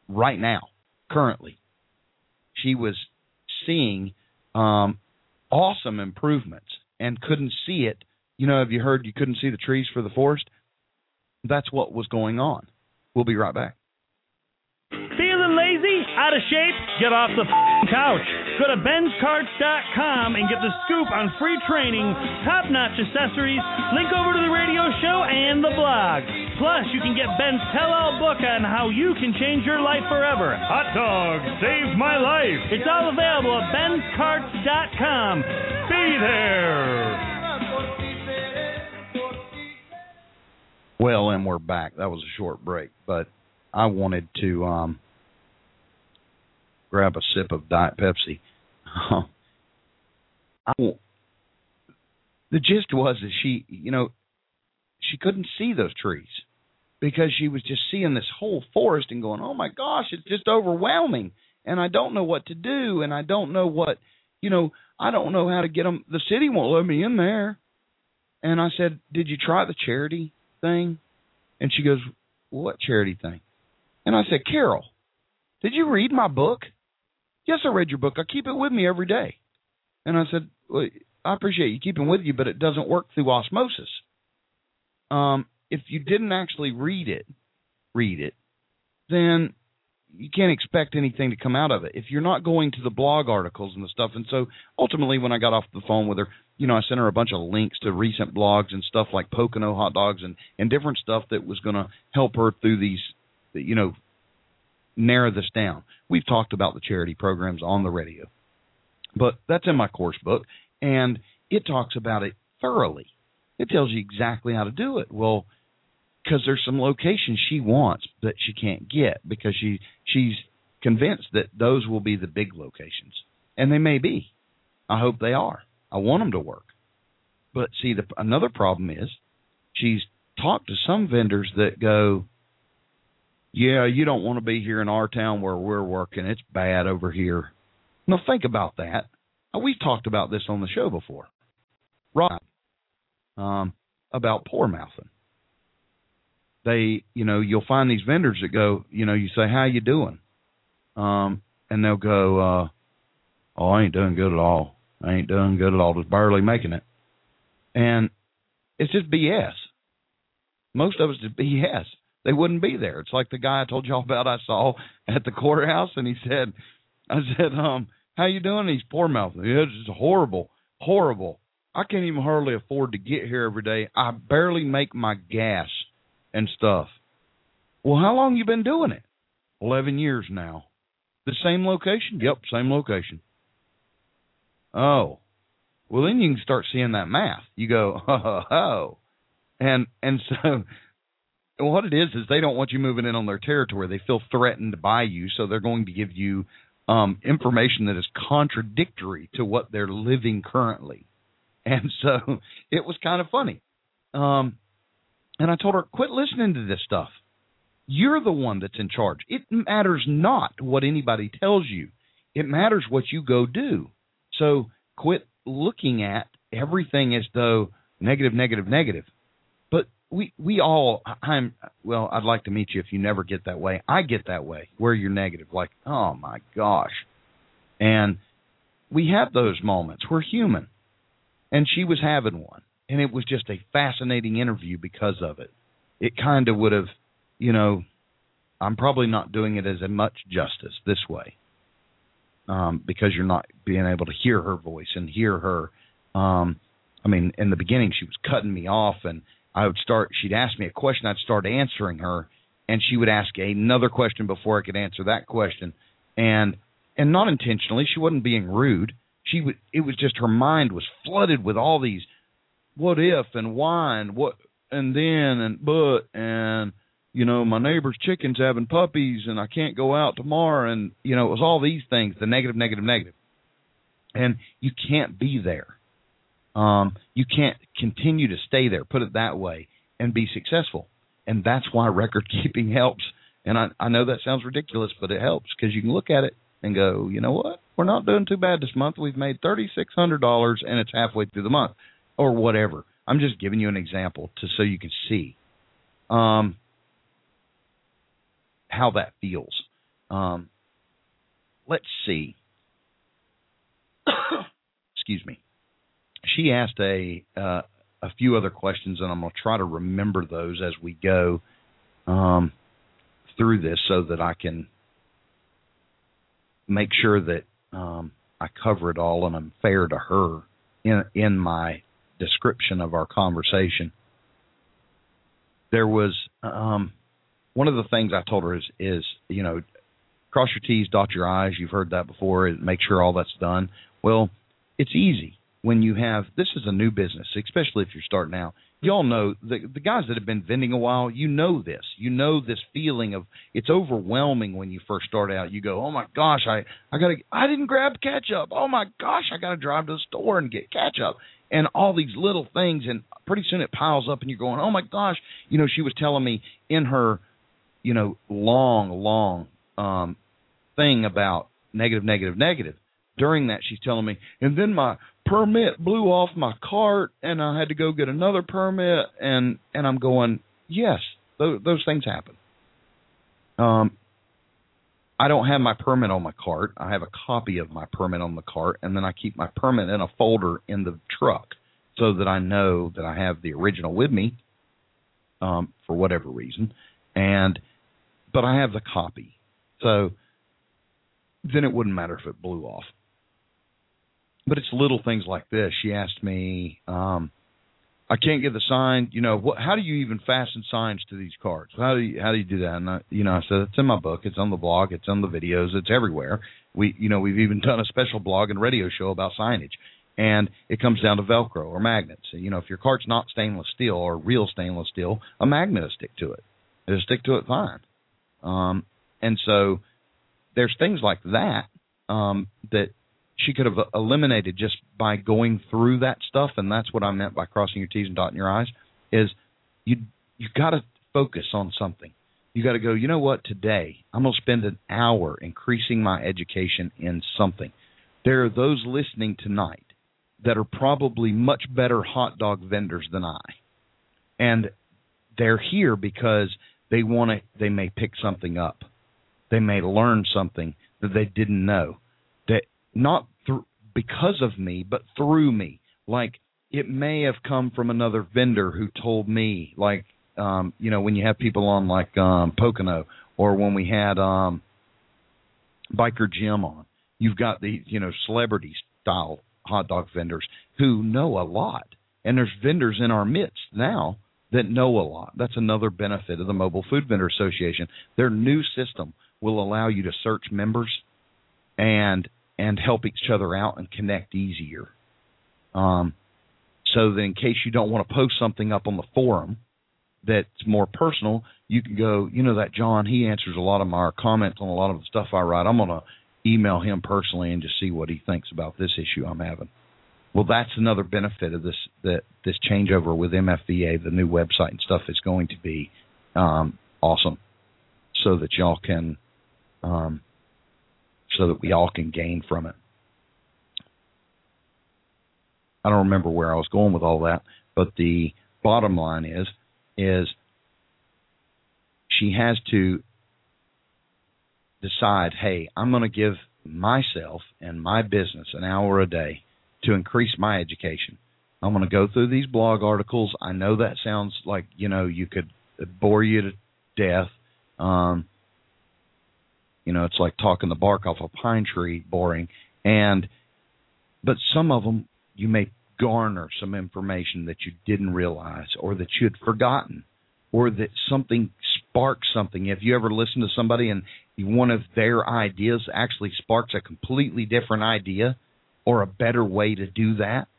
right now, currently. She was seeing um, awesome improvements and couldn't see it. You know, have you heard you couldn't see the trees for the forest? That's what was going on. We'll be right back. Feeling lazy? Out of shape? Get off the couch. Go to benscarts.com and get the scoop on free training, top notch accessories, link over to the radio show and the blog. Plus, you can get Ben's tell all book on how you can change your life forever. Hot dog saved my life. It's all available at benscarts.com. Be there. Well, and we're back. That was a short break, but I wanted to um, grab a sip of Diet Pepsi. I, the gist was that she, you know, she couldn't see those trees because she was just seeing this whole forest and going, "Oh my gosh, it's just overwhelming." And I don't know what to do, and I don't know what, you know, I don't know how to get them. The city won't let me in there. And I said, "Did you try the charity thing?" And she goes, "What charity thing?" And I said, "Carol, did you read my book?" "Yes, I read your book. I keep it with me every day." And I said, well, "I appreciate you keeping with you, but it doesn't work through osmosis." Um, if you didn't actually read it, read it, then you can't expect anything to come out of it. If you're not going to the blog articles and the stuff, and so ultimately, when I got off the phone with her, you know, I sent her a bunch of links to recent blogs and stuff like Pocono oh hot dogs and and different stuff that was going to help her through these, you know, narrow this down. We've talked about the charity programs on the radio, but that's in my course book, and it talks about it thoroughly. It tells you exactly how to do it. Well, because there's some locations she wants that she can't get because she she's convinced that those will be the big locations, and they may be. I hope they are. I want them to work. But see, the another problem is she's talked to some vendors that go, "Yeah, you don't want to be here in our town where we're working. It's bad over here." Now think about that. We've talked about this on the show before, right? Um, about poor mouthing they you know you'll find these vendors that go you know you say how you doing? Um and they'll go uh oh i ain't doing good at all. I ain't doing good at all. Just barely making it. And it's just bs most of it's just bs they wouldn't be there. It's like the guy i told y'all about i saw at the courthouse and he said i said um how you doing? He's poor yeah, it's just horrible. Horrible. I can't even hardly afford to get here every day. I barely make my gas and stuff. Well, how long you been doing it? Eleven years now. The same location? Yep, same location. Oh, well then you can start seeing that math. You go, oh, oh, and and so what it is is they don't want you moving in on their territory. They feel threatened by you, so they're going to give you um, information that is contradictory to what they're living currently. And so it was kind of funny. Um, and I told her, quit listening to this stuff. You're the one that's in charge. It matters not what anybody tells you, it matters what you go do. So quit looking at everything as though negative, negative, negative. But we we all I'm well, I'd like to meet you if you never get that way. I get that way where you're negative, like, oh my gosh. And we have those moments. We're human. And she was having one and it was just a fascinating interview because of it. It kind of would have, you know, I'm probably not doing it as much justice this way, um, because you're not being able to hear her voice and hear her. Um, I mean, in the beginning, she was cutting me off, and I would start. She'd ask me a question, I'd start answering her, and she would ask another question before I could answer that question, and and not intentionally, she wasn't being rude. She would. It was just her mind was flooded with all these what if and why and what and then and but and you know, my neighbor's chicken's having puppies and I can't go out tomorrow. And, you know, it was all these things the negative, negative, negative. And you can't be there. Um, you can't continue to stay there, put it that way, and be successful. And that's why record keeping helps. And I, I know that sounds ridiculous, but it helps because you can look at it and go, you know what? We're not doing too bad this month. We've made thirty six hundred dollars, and it's halfway through the month, or whatever. I'm just giving you an example to so you can see um, how that feels. Um, let's see. Excuse me. She asked a uh, a few other questions, and I'm going to try to remember those as we go um, through this, so that I can make sure that um, I cover it all and I'm fair to her in in my description of our conversation. There was um, one of the things I told her is is you know cross your T's, dot your I's. You've heard that before. Make sure all that's done. Well, it's easy when you have this is a new business, especially if you're starting out y'all know the the guys that have been vending a while, you know this. You know this feeling of it's overwhelming when you first start out. You go, "Oh my gosh, I I got to I didn't grab ketchup. Oh my gosh, I got to drive to the store and get ketchup." And all these little things and pretty soon it piles up and you're going, "Oh my gosh." You know, she was telling me in her, you know, long long um thing about negative negative negative. During that she's telling me, and then my permit blew off my cart and I had to go get another permit and and I'm going yes those those things happen um I don't have my permit on my cart. I have a copy of my permit on the cart and then I keep my permit in a folder in the truck so that I know that I have the original with me um for whatever reason. And but I have the copy. So then it wouldn't matter if it blew off. But it's little things like this. She asked me, um, I can't get the sign. You know, what? How do you even fasten signs to these cards? How do you how do you do that? And I, you know, I said it's in my book. It's on the blog. It's on the videos. It's everywhere. We, you know, we've even done a special blog and radio show about signage. And it comes down to Velcro or magnets. You know, if your card's not stainless steel or real stainless steel, a magnet will stick to it. It'll stick to it fine. Um, and so there's things like that um, that she could have eliminated just by going through that stuff and that's what I meant by crossing your T's and dotting your I's is you you got to focus on something. You got to go, you know what, today I'm going to spend an hour increasing my education in something. There are those listening tonight that are probably much better hot dog vendors than I. And they're here because they want to they may pick something up. They may learn something that they didn't know not through because of me, but through me. Like it may have come from another vendor who told me, like um, you know, when you have people on like um Pocono or when we had um Biker Jim on, you've got the you know celebrity style hot dog vendors who know a lot, and there's vendors in our midst now that know a lot. That's another benefit of the Mobile Food Vendor Association. Their new system will allow you to search members and and help each other out and connect easier. Um, so that in case you don't want to post something up on the forum that's more personal, you can go, you know, that John, he answers a lot of my comments on a lot of the stuff I write. I'm going to email him personally and just see what he thinks about this issue I'm having. Well, that's another benefit of this that this changeover with MFVA, the new website and stuff is going to be um, awesome, so that y'all can um, so that we all can gain from it. I don't remember where I was going with all that, but the bottom line is is she has to decide, hey, I'm going to give myself and my business an hour a day to increase my education. I'm going to go through these blog articles. I know that sounds like, you know, you could bore you to death. Um, you know, it's like talking the bark off a pine tree, boring. And but some of them you may garner some information that you didn't realize or that you had forgotten or that something sparks something. If you ever listen to somebody and one of their ideas actually sparks a completely different idea or a better way to do that,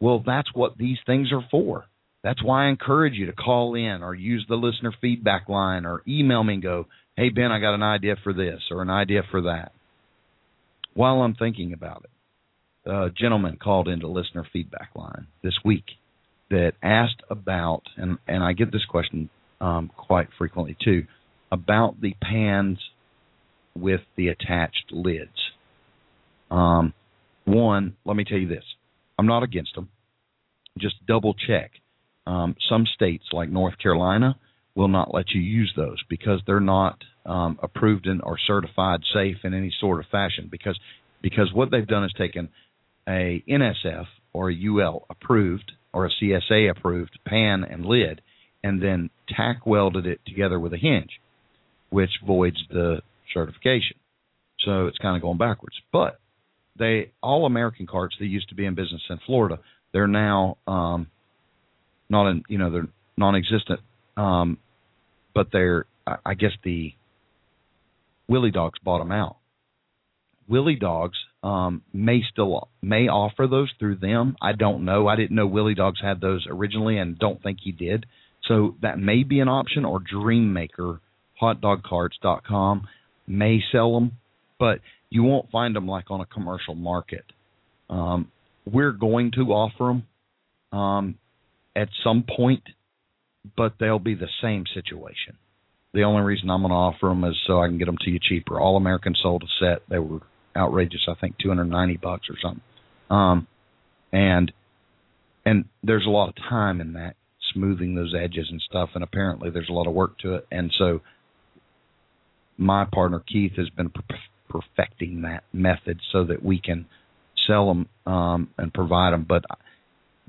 well, that's what these things are for. That's why I encourage you to call in or use the listener feedback line or email me and go, hey, Ben, I got an idea for this or an idea for that. While I'm thinking about it, a gentleman called into listener feedback line this week that asked about, and, and I get this question um, quite frequently too, about the pans with the attached lids. Um, one, let me tell you this I'm not against them. Just double check. Um, some states, like North Carolina, will not let you use those because they're not um, approved in, or certified safe in any sort of fashion. Because because what they've done is taken a NSF or a UL approved or a CSA approved pan and lid, and then tack welded it together with a hinge, which voids the certification. So it's kind of going backwards. But they all American carts that used to be in business in Florida, they're now um, not in you know they're non-existent, um, but they're I guess the Willie Dogs bought them out. Willie Dogs um, may still may offer those through them. I don't know. I didn't know Willie Dogs had those originally, and don't think he did. So that may be an option. Or Dreammaker, HotDogCarts.com may sell them, but you won't find them like on a commercial market. Um, we're going to offer them um, at some point, but they'll be the same situation. The only reason I'm going to offer them is so I can get them to you cheaper. All American sold a set. They were outrageous. I think 290 bucks or something. Um, and and there's a lot of time in that smoothing those edges and stuff. And apparently there's a lot of work to it. And so my partner Keith has been perfecting that method so that we can sell them um, and provide them. But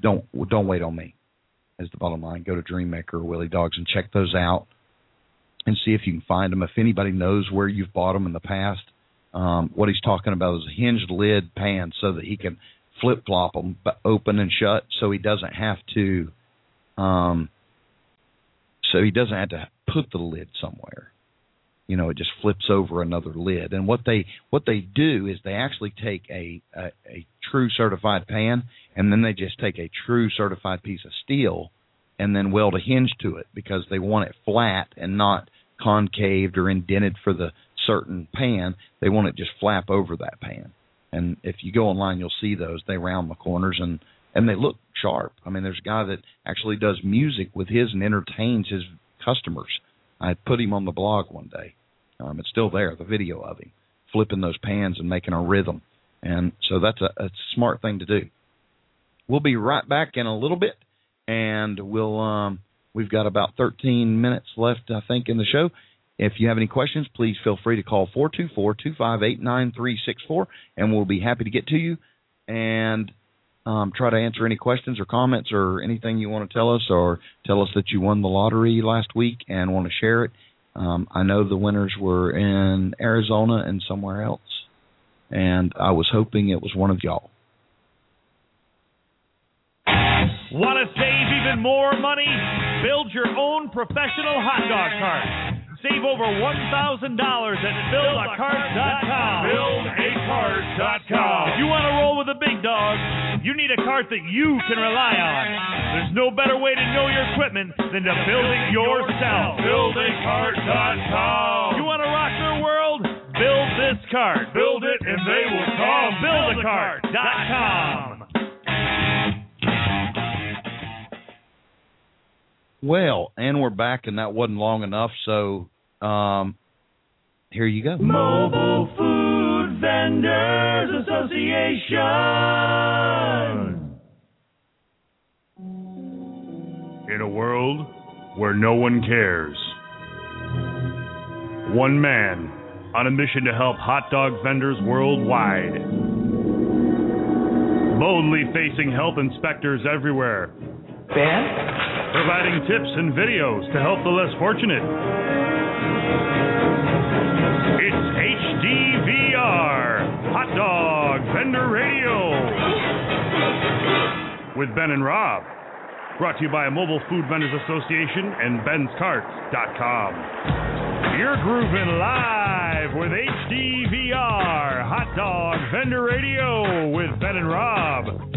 don't don't wait on me. Is the bottom line. Go to Dreammaker or Willie Dogs and check those out and see if you can find them. If anybody knows where you've bought them in the past, um, what he's talking about is a hinged lid pan so that he can flip flop them open and shut, so he doesn't have to. Um, so he doesn't have to put the lid somewhere you know it just flips over another lid. And what they what they do is they actually take a, a a true certified pan and then they just take a true certified piece of steel and then weld a hinge to it because they want it flat and not concaved or indented for the certain pan. They want it just flap over that pan. And if you go online you'll see those. They round the corners and and they look sharp. I mean there's a guy that actually does music with his and entertains his customers. I put him on the blog one day um, it's still there, the video of him flipping those pans and making a rhythm. And so that's a, a smart thing to do. We'll be right back in a little bit, and we'll um, we've got about 13 minutes left, I think, in the show. If you have any questions, please feel free to call 424-258-9364, and we'll be happy to get to you and um, try to answer any questions or comments or anything you want to tell us, or tell us that you won the lottery last week and want to share it. Um, I know the winners were in Arizona and somewhere else, and I was hoping it was one of y'all. Want to save even more money? Build your own professional hot dog cart. Save over $1,000 at buildacart.com. Buildacart.com. If you want to roll with the big dogs, you need a cart that you can rely on. There's no better way to know your equipment than to build it yourself. Buildacart.com. You want to rock your world? Build this cart. Build it and they will come. Buildacart.com. Well, and we're back, and that wasn't long enough, so um, here you go. Mobile Food Vendors Association. In a world where no one cares, one man on a mission to help hot dog vendors worldwide, boldly facing health inspectors everywhere. Ben? Providing tips and videos to help the less fortunate. It's HDVR, Hot Dog Vendor Radio, with Ben and Rob. Brought to you by Mobile Food Vendors Association and Ben'sCarts.com. You're grooving live with HDVR, Hot Dog Vendor Radio with Ben and Rob.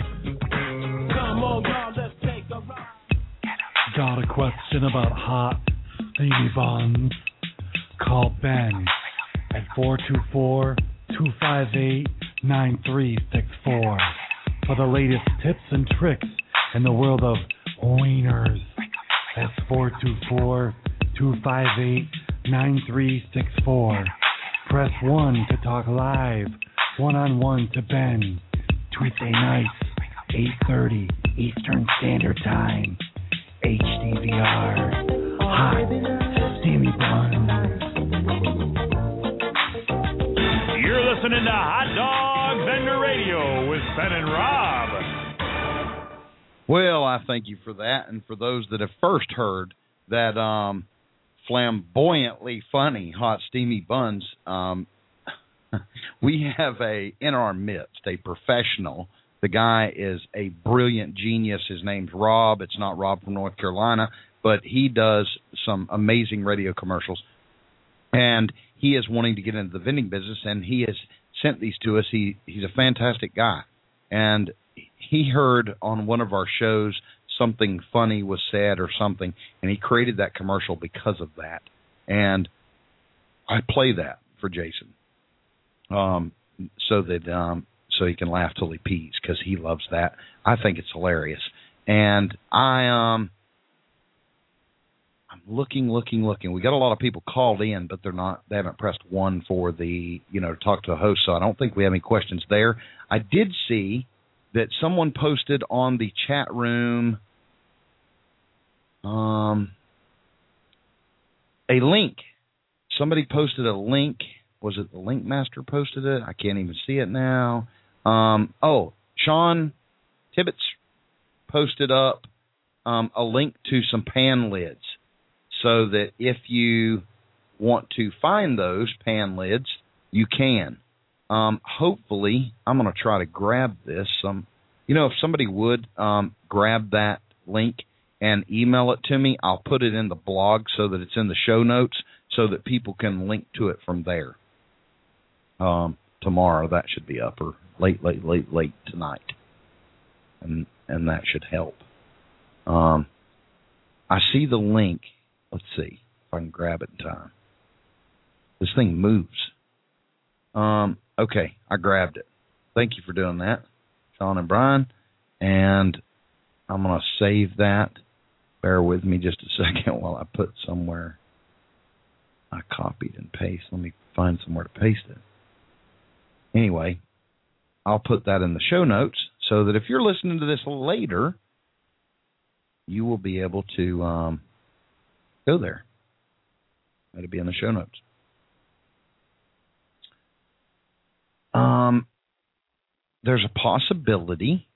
Got a question about hot steamy buns, call Ben at 424 258 9364 for the latest tips and tricks in the world of wieners. That's 424 258 9364. Press 1 to talk live, one on one to Ben. Tuesday nights, 8.30 Eastern Standard Time. HDVR. Hot, steamy buns. You're listening to Hot Dog Vendor Radio with Ben and Rob. Well, I thank you for that, and for those that have first heard that um, flamboyantly funny hot steamy buns, um, we have a in our midst a professional. The guy is a brilliant genius. His name's Rob. It's not Rob from North Carolina, but he does some amazing radio commercials, and he is wanting to get into the vending business, and he has sent these to us. He he's a fantastic guy, and he heard on one of our shows something funny was said or something, and he created that commercial because of that. And I play that for Jason, um, so that um, so he can laugh till he pees because he loves that. I think it's hilarious, and I um. I'm looking, looking, looking. We got a lot of people called in, but they're not. They haven't pressed one for the, you know, to talk to a host. So I don't think we have any questions there. I did see that someone posted on the chat room um, a link. Somebody posted a link. Was it the Link Master posted it? I can't even see it now. Um, oh, Sean Tibbetts posted up um, a link to some pan lids so that if you want to find those pan lids, you can. Um, hopefully, I'm going to try to grab this. Um, you know, if somebody would um, grab that link and email it to me, I'll put it in the blog so that it's in the show notes so that people can link to it from there. Um, tomorrow that should be up or late, late, late, late tonight, and and that should help. Um, I see the link. Let's see if I can grab it in time. This thing moves. Um, okay, I grabbed it. Thank you for doing that, Sean and Brian. And I'm going to save that. Bear with me just a second while I put somewhere I copied and paste. Let me find somewhere to paste it. Anyway, I'll put that in the show notes so that if you're listening to this later, you will be able to um, go there. It'll be in the show notes. Um, there's a possibility,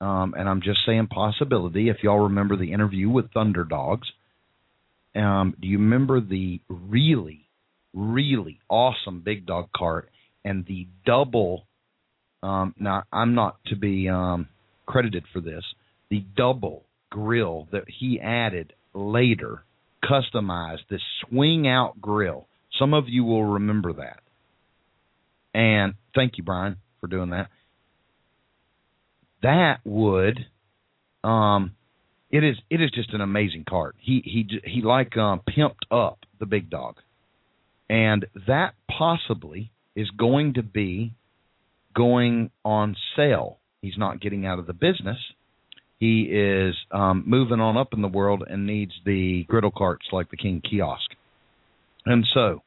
um, and I'm just saying possibility. If y'all remember the interview with Thunderdogs, um, do you remember the really, really awesome big dog cart and the double? Um, now, I'm not to be um, credited for this. The double grill that he added later, customized this swing out grill. Some of you will remember that. And thank you, Brian, for doing that. That would, um, it is it is just an amazing cart. He he he like um, pimped up the big dog, and that possibly is going to be going on sale. He's not getting out of the business. He is um, moving on up in the world and needs the griddle carts like the King Kiosk. And so,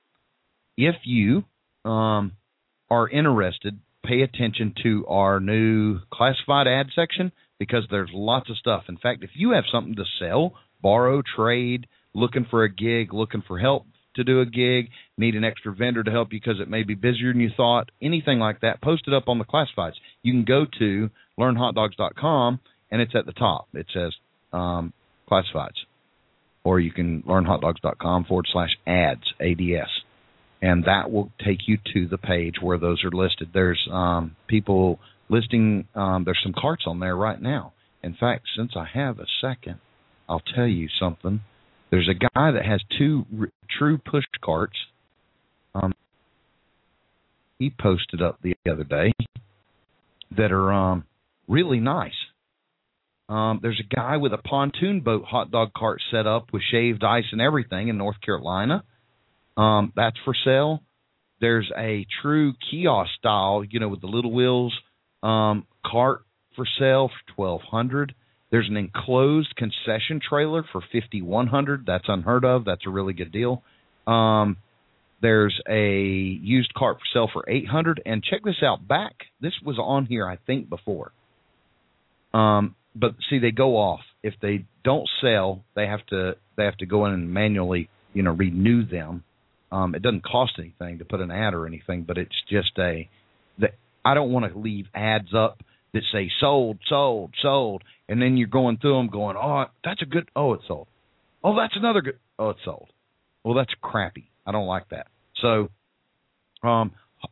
if you um, are interested, pay attention to our new classified ad section because there's lots of stuff. In fact, if you have something to sell, borrow, trade, looking for a gig, looking for help to do a gig, need an extra vendor to help you because it may be busier than you thought, anything like that, post it up on the classifieds. You can go to learnhotdogs.com and it's at the top. It says um, classifieds. Or you can learnhotdogs.com forward slash ads, ADS and that will take you to the page where those are listed. There's um, people listing. Um, there's some carts on there right now. In fact, since I have a second, I'll tell you something. There's a guy that has two r- true push carts. Um, he posted up the other day that are um, really nice. Um, there's a guy with a pontoon boat hot dog cart set up with shaved ice and everything in North Carolina. Um, that's for sale. There's a true kiosk style, you know, with the little wheels um, cart for sale for twelve hundred. There's an enclosed concession trailer for fifty one hundred. That's unheard of. That's a really good deal. Um, there's a used cart for sale for eight hundred. And check this out. Back this was on here, I think, before. Um, but see, they go off if they don't sell. They have to they have to go in and manually, you know, renew them. Um, it doesn't cost anything to put an ad or anything, but it's just a that I don't want to leave ads up that say sold, sold, sold, and then you're going through them going, oh, that's a good, oh, it's sold. Oh, that's another good, oh, it's sold. Well, that's crappy. I don't like that. So, um,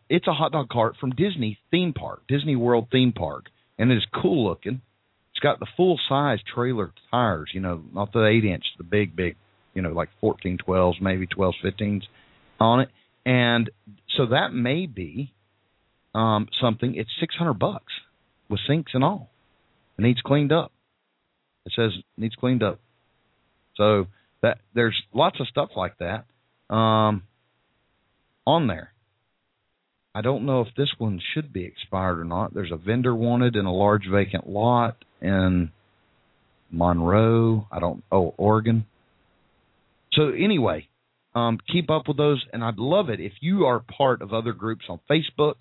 it's a hot dog cart from Disney theme park, Disney World theme park, and it is cool looking. It's got the full size trailer tires, you know, not the eight inch, the big, big, you know, like 14, 12s, maybe 12s, 15s on it. And so that may be um, something. It's 600 bucks with sinks and all. It needs cleaned up. It says needs cleaned up. So that there's lots of stuff like that um, on there. I don't know if this one should be expired or not. There's a vendor wanted in a large vacant lot in Monroe. I don't. Oh, Oregon. So anyway, um, keep up with those, and I'd love it if you are part of other groups on Facebook.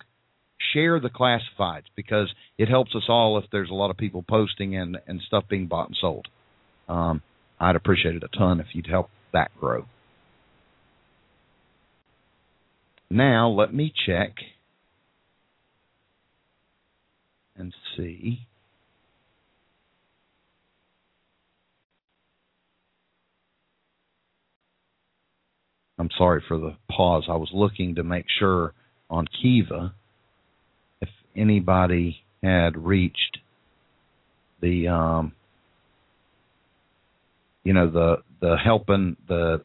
Share the classifieds because it helps us all if there's a lot of people posting and and stuff being bought and sold. Um, I'd appreciate it a ton if you'd help that grow. Now let me check and see. I'm sorry for the pause. I was looking to make sure on Kiva anybody had reached the um you know the the helping the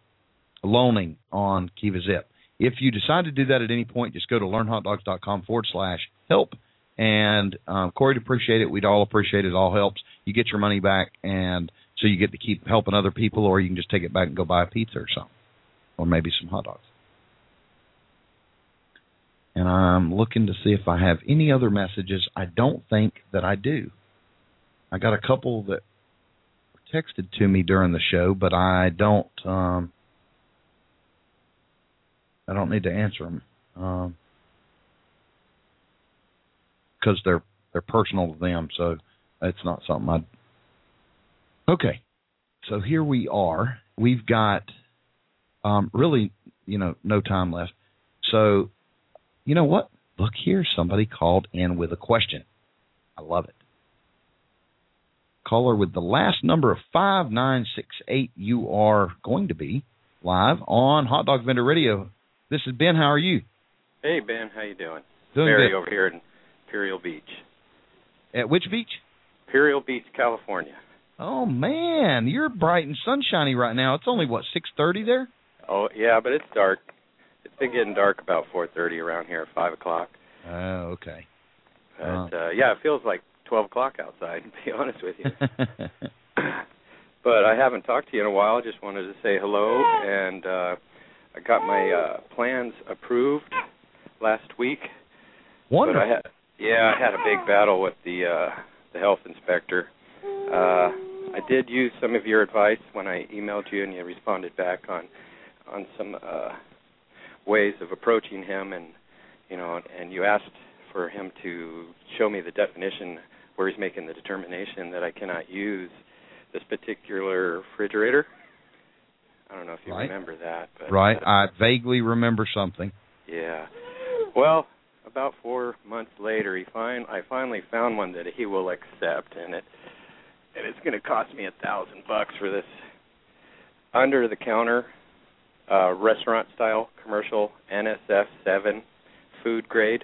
loaning on Kiva Zip. If you decide to do that at any point, just go to learnhotdogs.com forward slash help. And um, Corey'd appreciate it. We'd all appreciate it. It all helps. You get your money back, and so you get to keep helping other people, or you can just take it back and go buy a pizza or something, or maybe some hot dogs. And I'm looking to see if I have any other messages. I don't think that I do. I got a couple that were texted to me during the show, but I don't. Um, I don't need to answer them because um, they're they're personal to them. So it's not something I'd. Okay, so here we are. We've got um, really, you know, no time left. So, you know what? Look here, somebody called in with a question. I love it. Caller with the last number of 5968, you are going to be live on Hot Dog Vendor Radio. This is Ben. How are you? Hey Ben, how you doing? Doing Barry good. over here in Imperial Beach. At which beach? Imperial Beach, California. Oh man, you're bright and sunshiny right now. It's only what six thirty there. Oh yeah, but it's dark. It's been getting dark about four thirty around here, five o'clock. Oh, okay. But Oh. uh, yeah, it feels like twelve o'clock outside. To be honest with you, but I haven't talked to you in a while. Just wanted to say hello, and uh, I got my uh, plans approved last week. Wonderful. I had yeah, I had a big battle with the uh the health inspector. Uh I did use some of your advice when I emailed you and you responded back on on some uh ways of approaching him and you know and you asked for him to show me the definition where he's making the determination that I cannot use this particular refrigerator. I don't know if you Right. remember that, but right. uh, I vaguely remember something. yeah. Well, about four months later, he fin- I finally found one that he will accept, and it and it's going to cost me a thousand bucks for this under the counter uh, restaurant style commercial NSF seven food grade.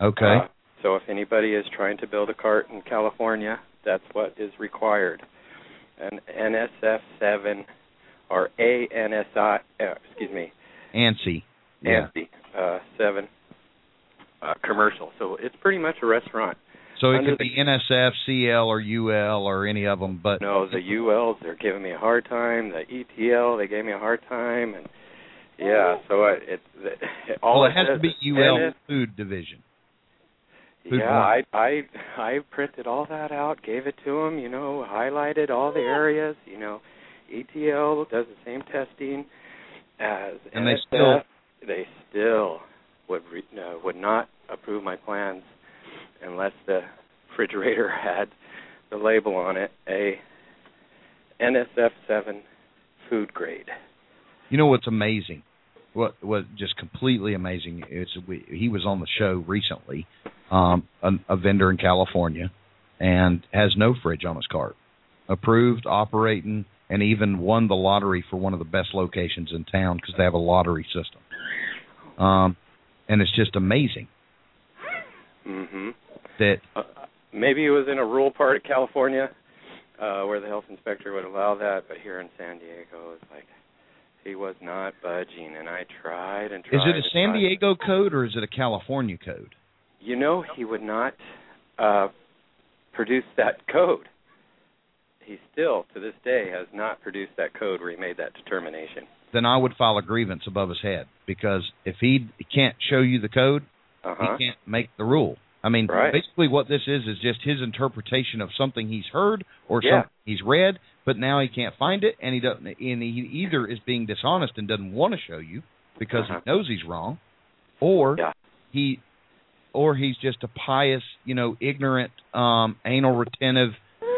Okay. Uh, so if anybody is trying to build a cart in California, that's what is required. An NSF seven or ANSI, uh, excuse me, ANSI. Yeah. Nancy uh, seven uh, commercial. So it's pretty much a restaurant. So it Under could the- be NSF, CL, or UL, or any of them. But No, the ULs they're giving me a hard time. The ETL they gave me a hard time, and yeah, so I, it, it all well, it has to be UL NS Food Division. Food yeah, I. I I printed all that out, gave it to them, you know, highlighted all the areas, you know. ETL does the same testing as And they still- they still would re, uh, would not approve my plans unless the refrigerator had the label on it, a NSF7 food grade. You know what's amazing? What was just completely amazing is we, he was on the show recently, um, a, a vendor in California, and has no fridge on his cart, approved, operating, and even won the lottery for one of the best locations in town because they have a lottery system. Um, and it's just amazing Mhm. That Uh, maybe it was in a rural part of California uh where the health inspector would allow that, but here in San Diego it's like he was not budging and I tried and tried. is it a San. Diego code or is it a California code? You know, he would not uh produce that code. He still to this day has not produced that code where he made that determination. Then I would file a grievance above his head because if he can't show you the code, Uh-huh. he can't make the rule. I mean, Right. basically, what this is is just his interpretation of something he's heard or Yeah. something he's read, but now he can't find it, and he doesn't. And he either is being dishonest and doesn't want to show you because Uh-huh. he knows he's wrong, or Yeah. he, or he's just a pious, you know, ignorant, um, anal retentive,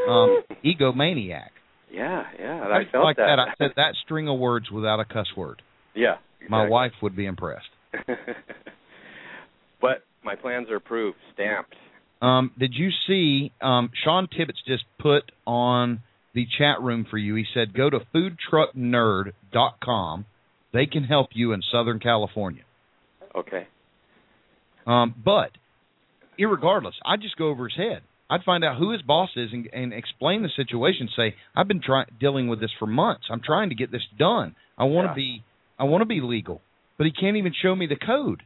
um, egomaniac. Yeah, yeah. I I felt like that. I said that string of words without a cuss word. yeah. My wife would be impressed. but my plans are approved, stamped. Um, did you see um, Sean Tibbetts just put on the chat room for you? He said, "Go to foodtrucknerd.com. They can help you in Southern California." Okay. Um, but, irregardless, I'd just go over his head. I'd find out who his boss is and, and explain the situation. Say, "I've been trying dealing with this for months. I'm trying to get this done. I want to Yeah. be, I want to be legal, but he can't even show me the code."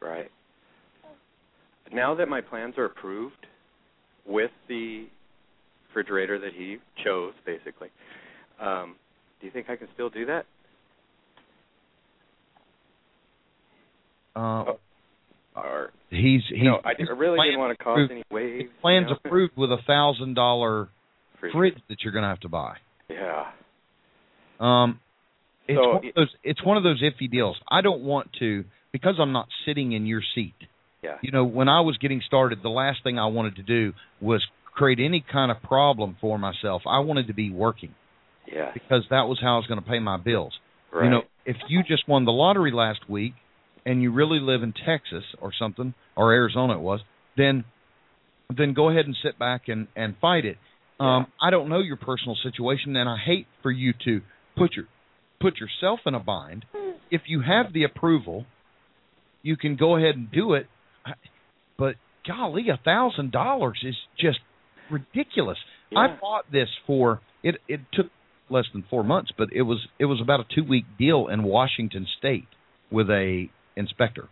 Right. Now that my plans are approved with the refrigerator that he chose, basically, um, do you think I can still do that? Uh, Oh. Or he's he's. no, I, I really didn't want to cause approved- any waves. His plans you know? approved with a thousand dollar Fridge- fridge that you're going to have to buy. Yeah. Um, it's So one of those. It's one of those iffy deals. I don't want to because I'm not sitting in your seat. Yeah. You know, when I was getting started, the last thing I wanted to do was create any kind of problem for myself. I wanted to be working Yeah. because that was how I was going to pay my bills. Right. You know, if you just won the lottery last week and you really live in Texas or something or Arizona it was, then then go ahead and sit back and and fight it. Um I don't know your personal situation and I hate for you to put your put yourself in a bind. If you have the approval, you can go ahead and do it. But golly, a thousand dollars is just ridiculous. I bought this for it. It took less than four months, but it was it was about a two week deal in Washington State with a inspector,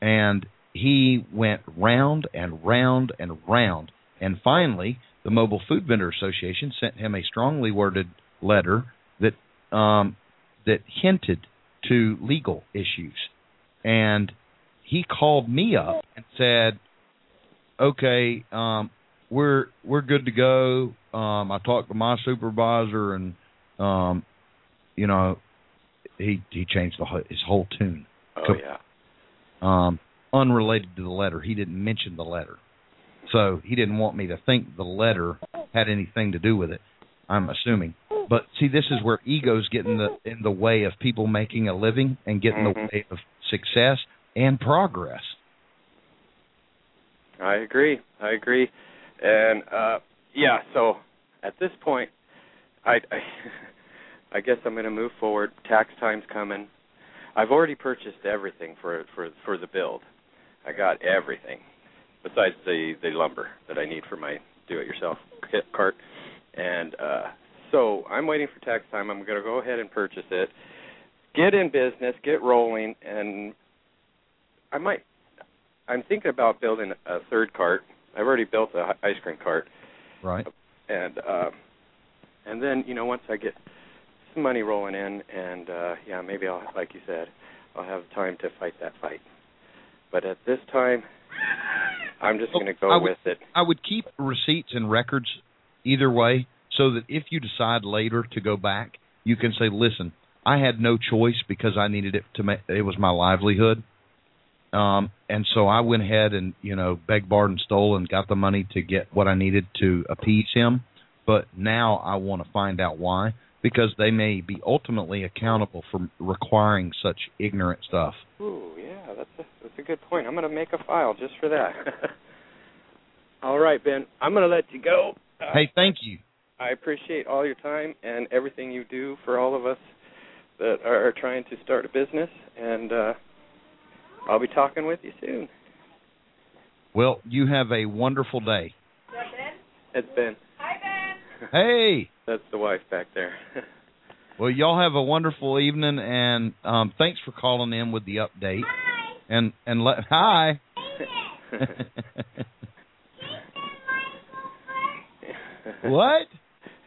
and he went round and round and round, and finally the Mobile Food Vendor Association sent him a strongly worded letter that um, that hinted to legal issues, and he called me up and said, "Okay, um, we're we're good to go. Um, I talked to my supervisor, and um, you know, he he changed the whole- his whole tune. Oh yeah. Um, unrelated to the letter, he didn't mention the letter, so he didn't want me to think the letter had anything to do with it. I'm assuming, but see, this is where egos get in the in the way of people making a living and get in the Mhm. way of success and progress. I agree. I agree. And uh yeah, so at this point I I, I guess I'm going to move forward. Tax time's coming. I've already purchased everything for for for the build. I got everything besides the the lumber that I need for my do it yourself kit cart. And uh so I'm waiting for tax time. I'm going to go ahead and purchase it. Get in business, get rolling and I might I'm thinking about building a third cart. I've already built a ice cream cart, Right. and uh, and then you know once I get some money rolling in, and uh, yeah, maybe I'll like you said, I'll have time to fight that fight. But at this time, I'm just going to go would- with it. I would keep receipts and records either way so that if you decide later to go back, you can say, "Listen, I had no choice because I needed it to make it was my livelihood." Um and so I went ahead and, you know, begged, borrowed and stole and got the money to get what I needed to appease him. But now I want to find out why because they may be ultimately accountable for requiring such ignorant stuff. Ooh, yeah, that's a that's a good point. I'm going to make a file just for that. All right, Ben. I'm going to let you go. Uh, Hey, thank you. I appreciate all your time and everything you do for all of us that are trying to start a business, and uh, I'll be talking with you soon. Well, you have a wonderful day. It's Ben. That's Ben. Hi, Ben. Hey, That's the wife back there. well, y'all have a wonderful evening, and um, thanks for calling in with the update. Hi. And and let hi. what?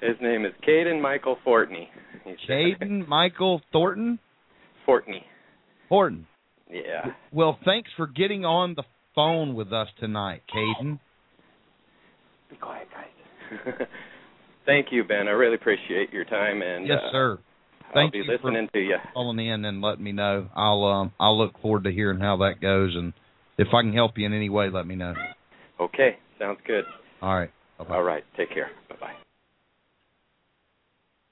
His name is Caden Michael Fortney. He's Caden Michael Thornton Fortney. Horton. Yeah. Well, thanks for getting on the phone with us tonight, Caden. Be quiet, guys. Thank you, Ben. I really appreciate your time, and Yes, uh, sir. I'll be you for- listening to you. Calling in and letting me know. I'll um I'll look forward to hearing how that goes, and if I can help you in any way, let me know. Okay, sounds good. All right. Bye-bye. All right, take care. Bye bye.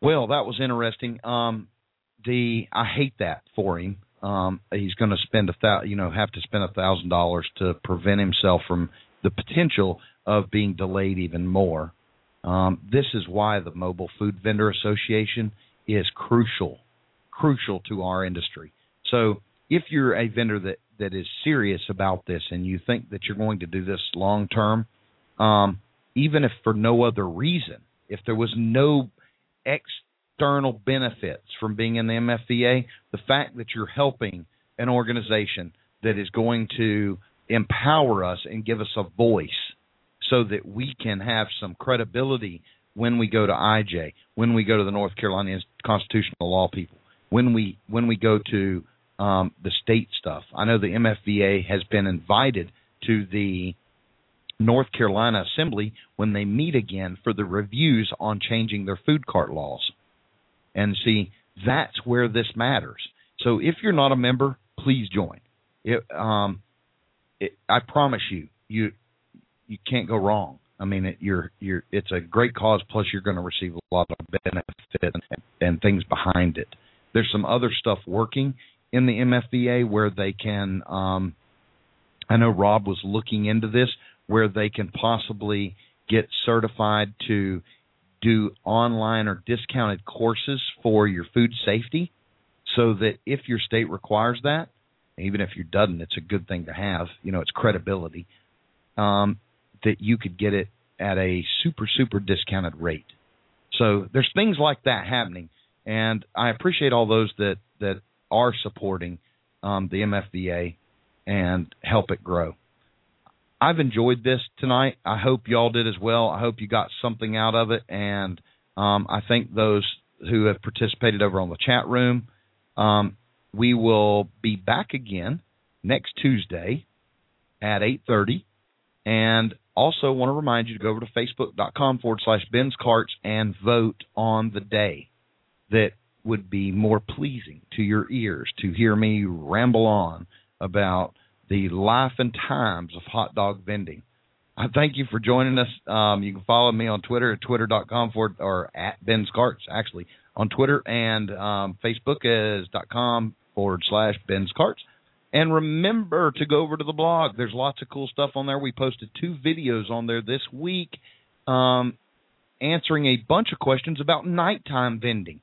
Well, that was interesting. Um, the I hate that for him. Um, he's going to spend a thou, you know, have to spend a thousand dollars to prevent himself from the potential of being delayed even more. Um, this is why the Mobile Food Vendor Association is crucial, crucial to our industry. So, if you're a vendor that that is serious about this and you think that you're going to do this long term, um, even if for no other reason, if there was no external benefits from being in the MFVA, the fact that you're helping an organization that is going to empower us and give us a voice so that we can have some credibility when we go to IJ, when we go to the North Carolina Constitutional Law people, when we when we go to um, the state stuff. I know the MFVA has been invited to the North Carolina Assembly when they meet again for the reviews on changing their food cart laws. And see, that's where this matters. So if you're not a member, please join. It, um, it, I promise you, you you can't go wrong. I mean, it, you're you're it's a great cause. Plus, you're going to receive a lot of benefit and, and things behind it. There's some other stuff working in the MFVA where they can. Um, I know Rob was looking into this where they can possibly get certified to do online or discounted courses for your food safety so that if your state requires that, even if you doesn't, it's a good thing to have. You know, it's credibility. Um, that you could get it at a super super discounted rate. So there's things like that happening, and I appreciate all those that that are supporting um, the MFVA and help it grow. I've enjoyed this tonight. I hope y'all did as well. I hope you got something out of it, and um, I thank those who have participated over on the chat room. Um, we will be back again next Tuesday at 8:30, and also want to remind you to go over to facebook.com forward slash Ben's Carts and vote on the day that would be more pleasing to your ears to hear me ramble on about the life and times of hot dog vending. I thank you for joining us. Um, you can follow me on Twitter at twitter.com forward or at Ben's Carts actually on Twitter and um, Facebook is dot com forward slash Ben's Carts. And remember to go over to the blog. There's lots of cool stuff on there. We posted two videos on there this week um, answering a bunch of questions about nighttime vending.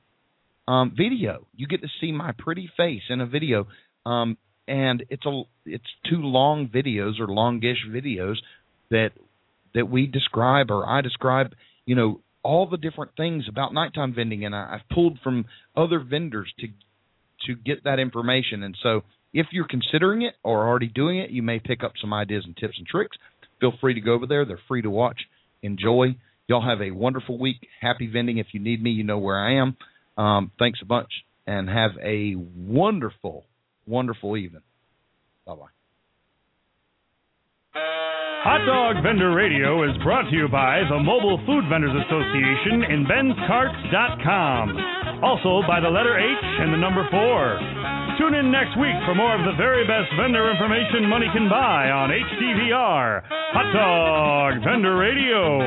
Um, video. You get to see my pretty face in a video. Um, and it's a it's two long videos or longish videos that that we describe or I describe, you know, all the different things about nighttime vending and I, I've pulled from other vendors to to get that information and so if you're considering it or already doing it, you may pick up some ideas and tips and tricks. Feel free to go over there. They're free to watch. Enjoy. Y'all have a wonderful week. Happy vending. If you need me, you know where I am. Um, thanks a bunch and have a wonderful, wonderful evening. Bye bye. Hot Dog Vendor Radio is brought to you by the Mobile Food Vendors Association in Ben'sCarts.com. Also by the letter H and the number 4. Tune in next week for more of the very best vendor information money can buy on HDVR, Hot Dog Vendor Radio.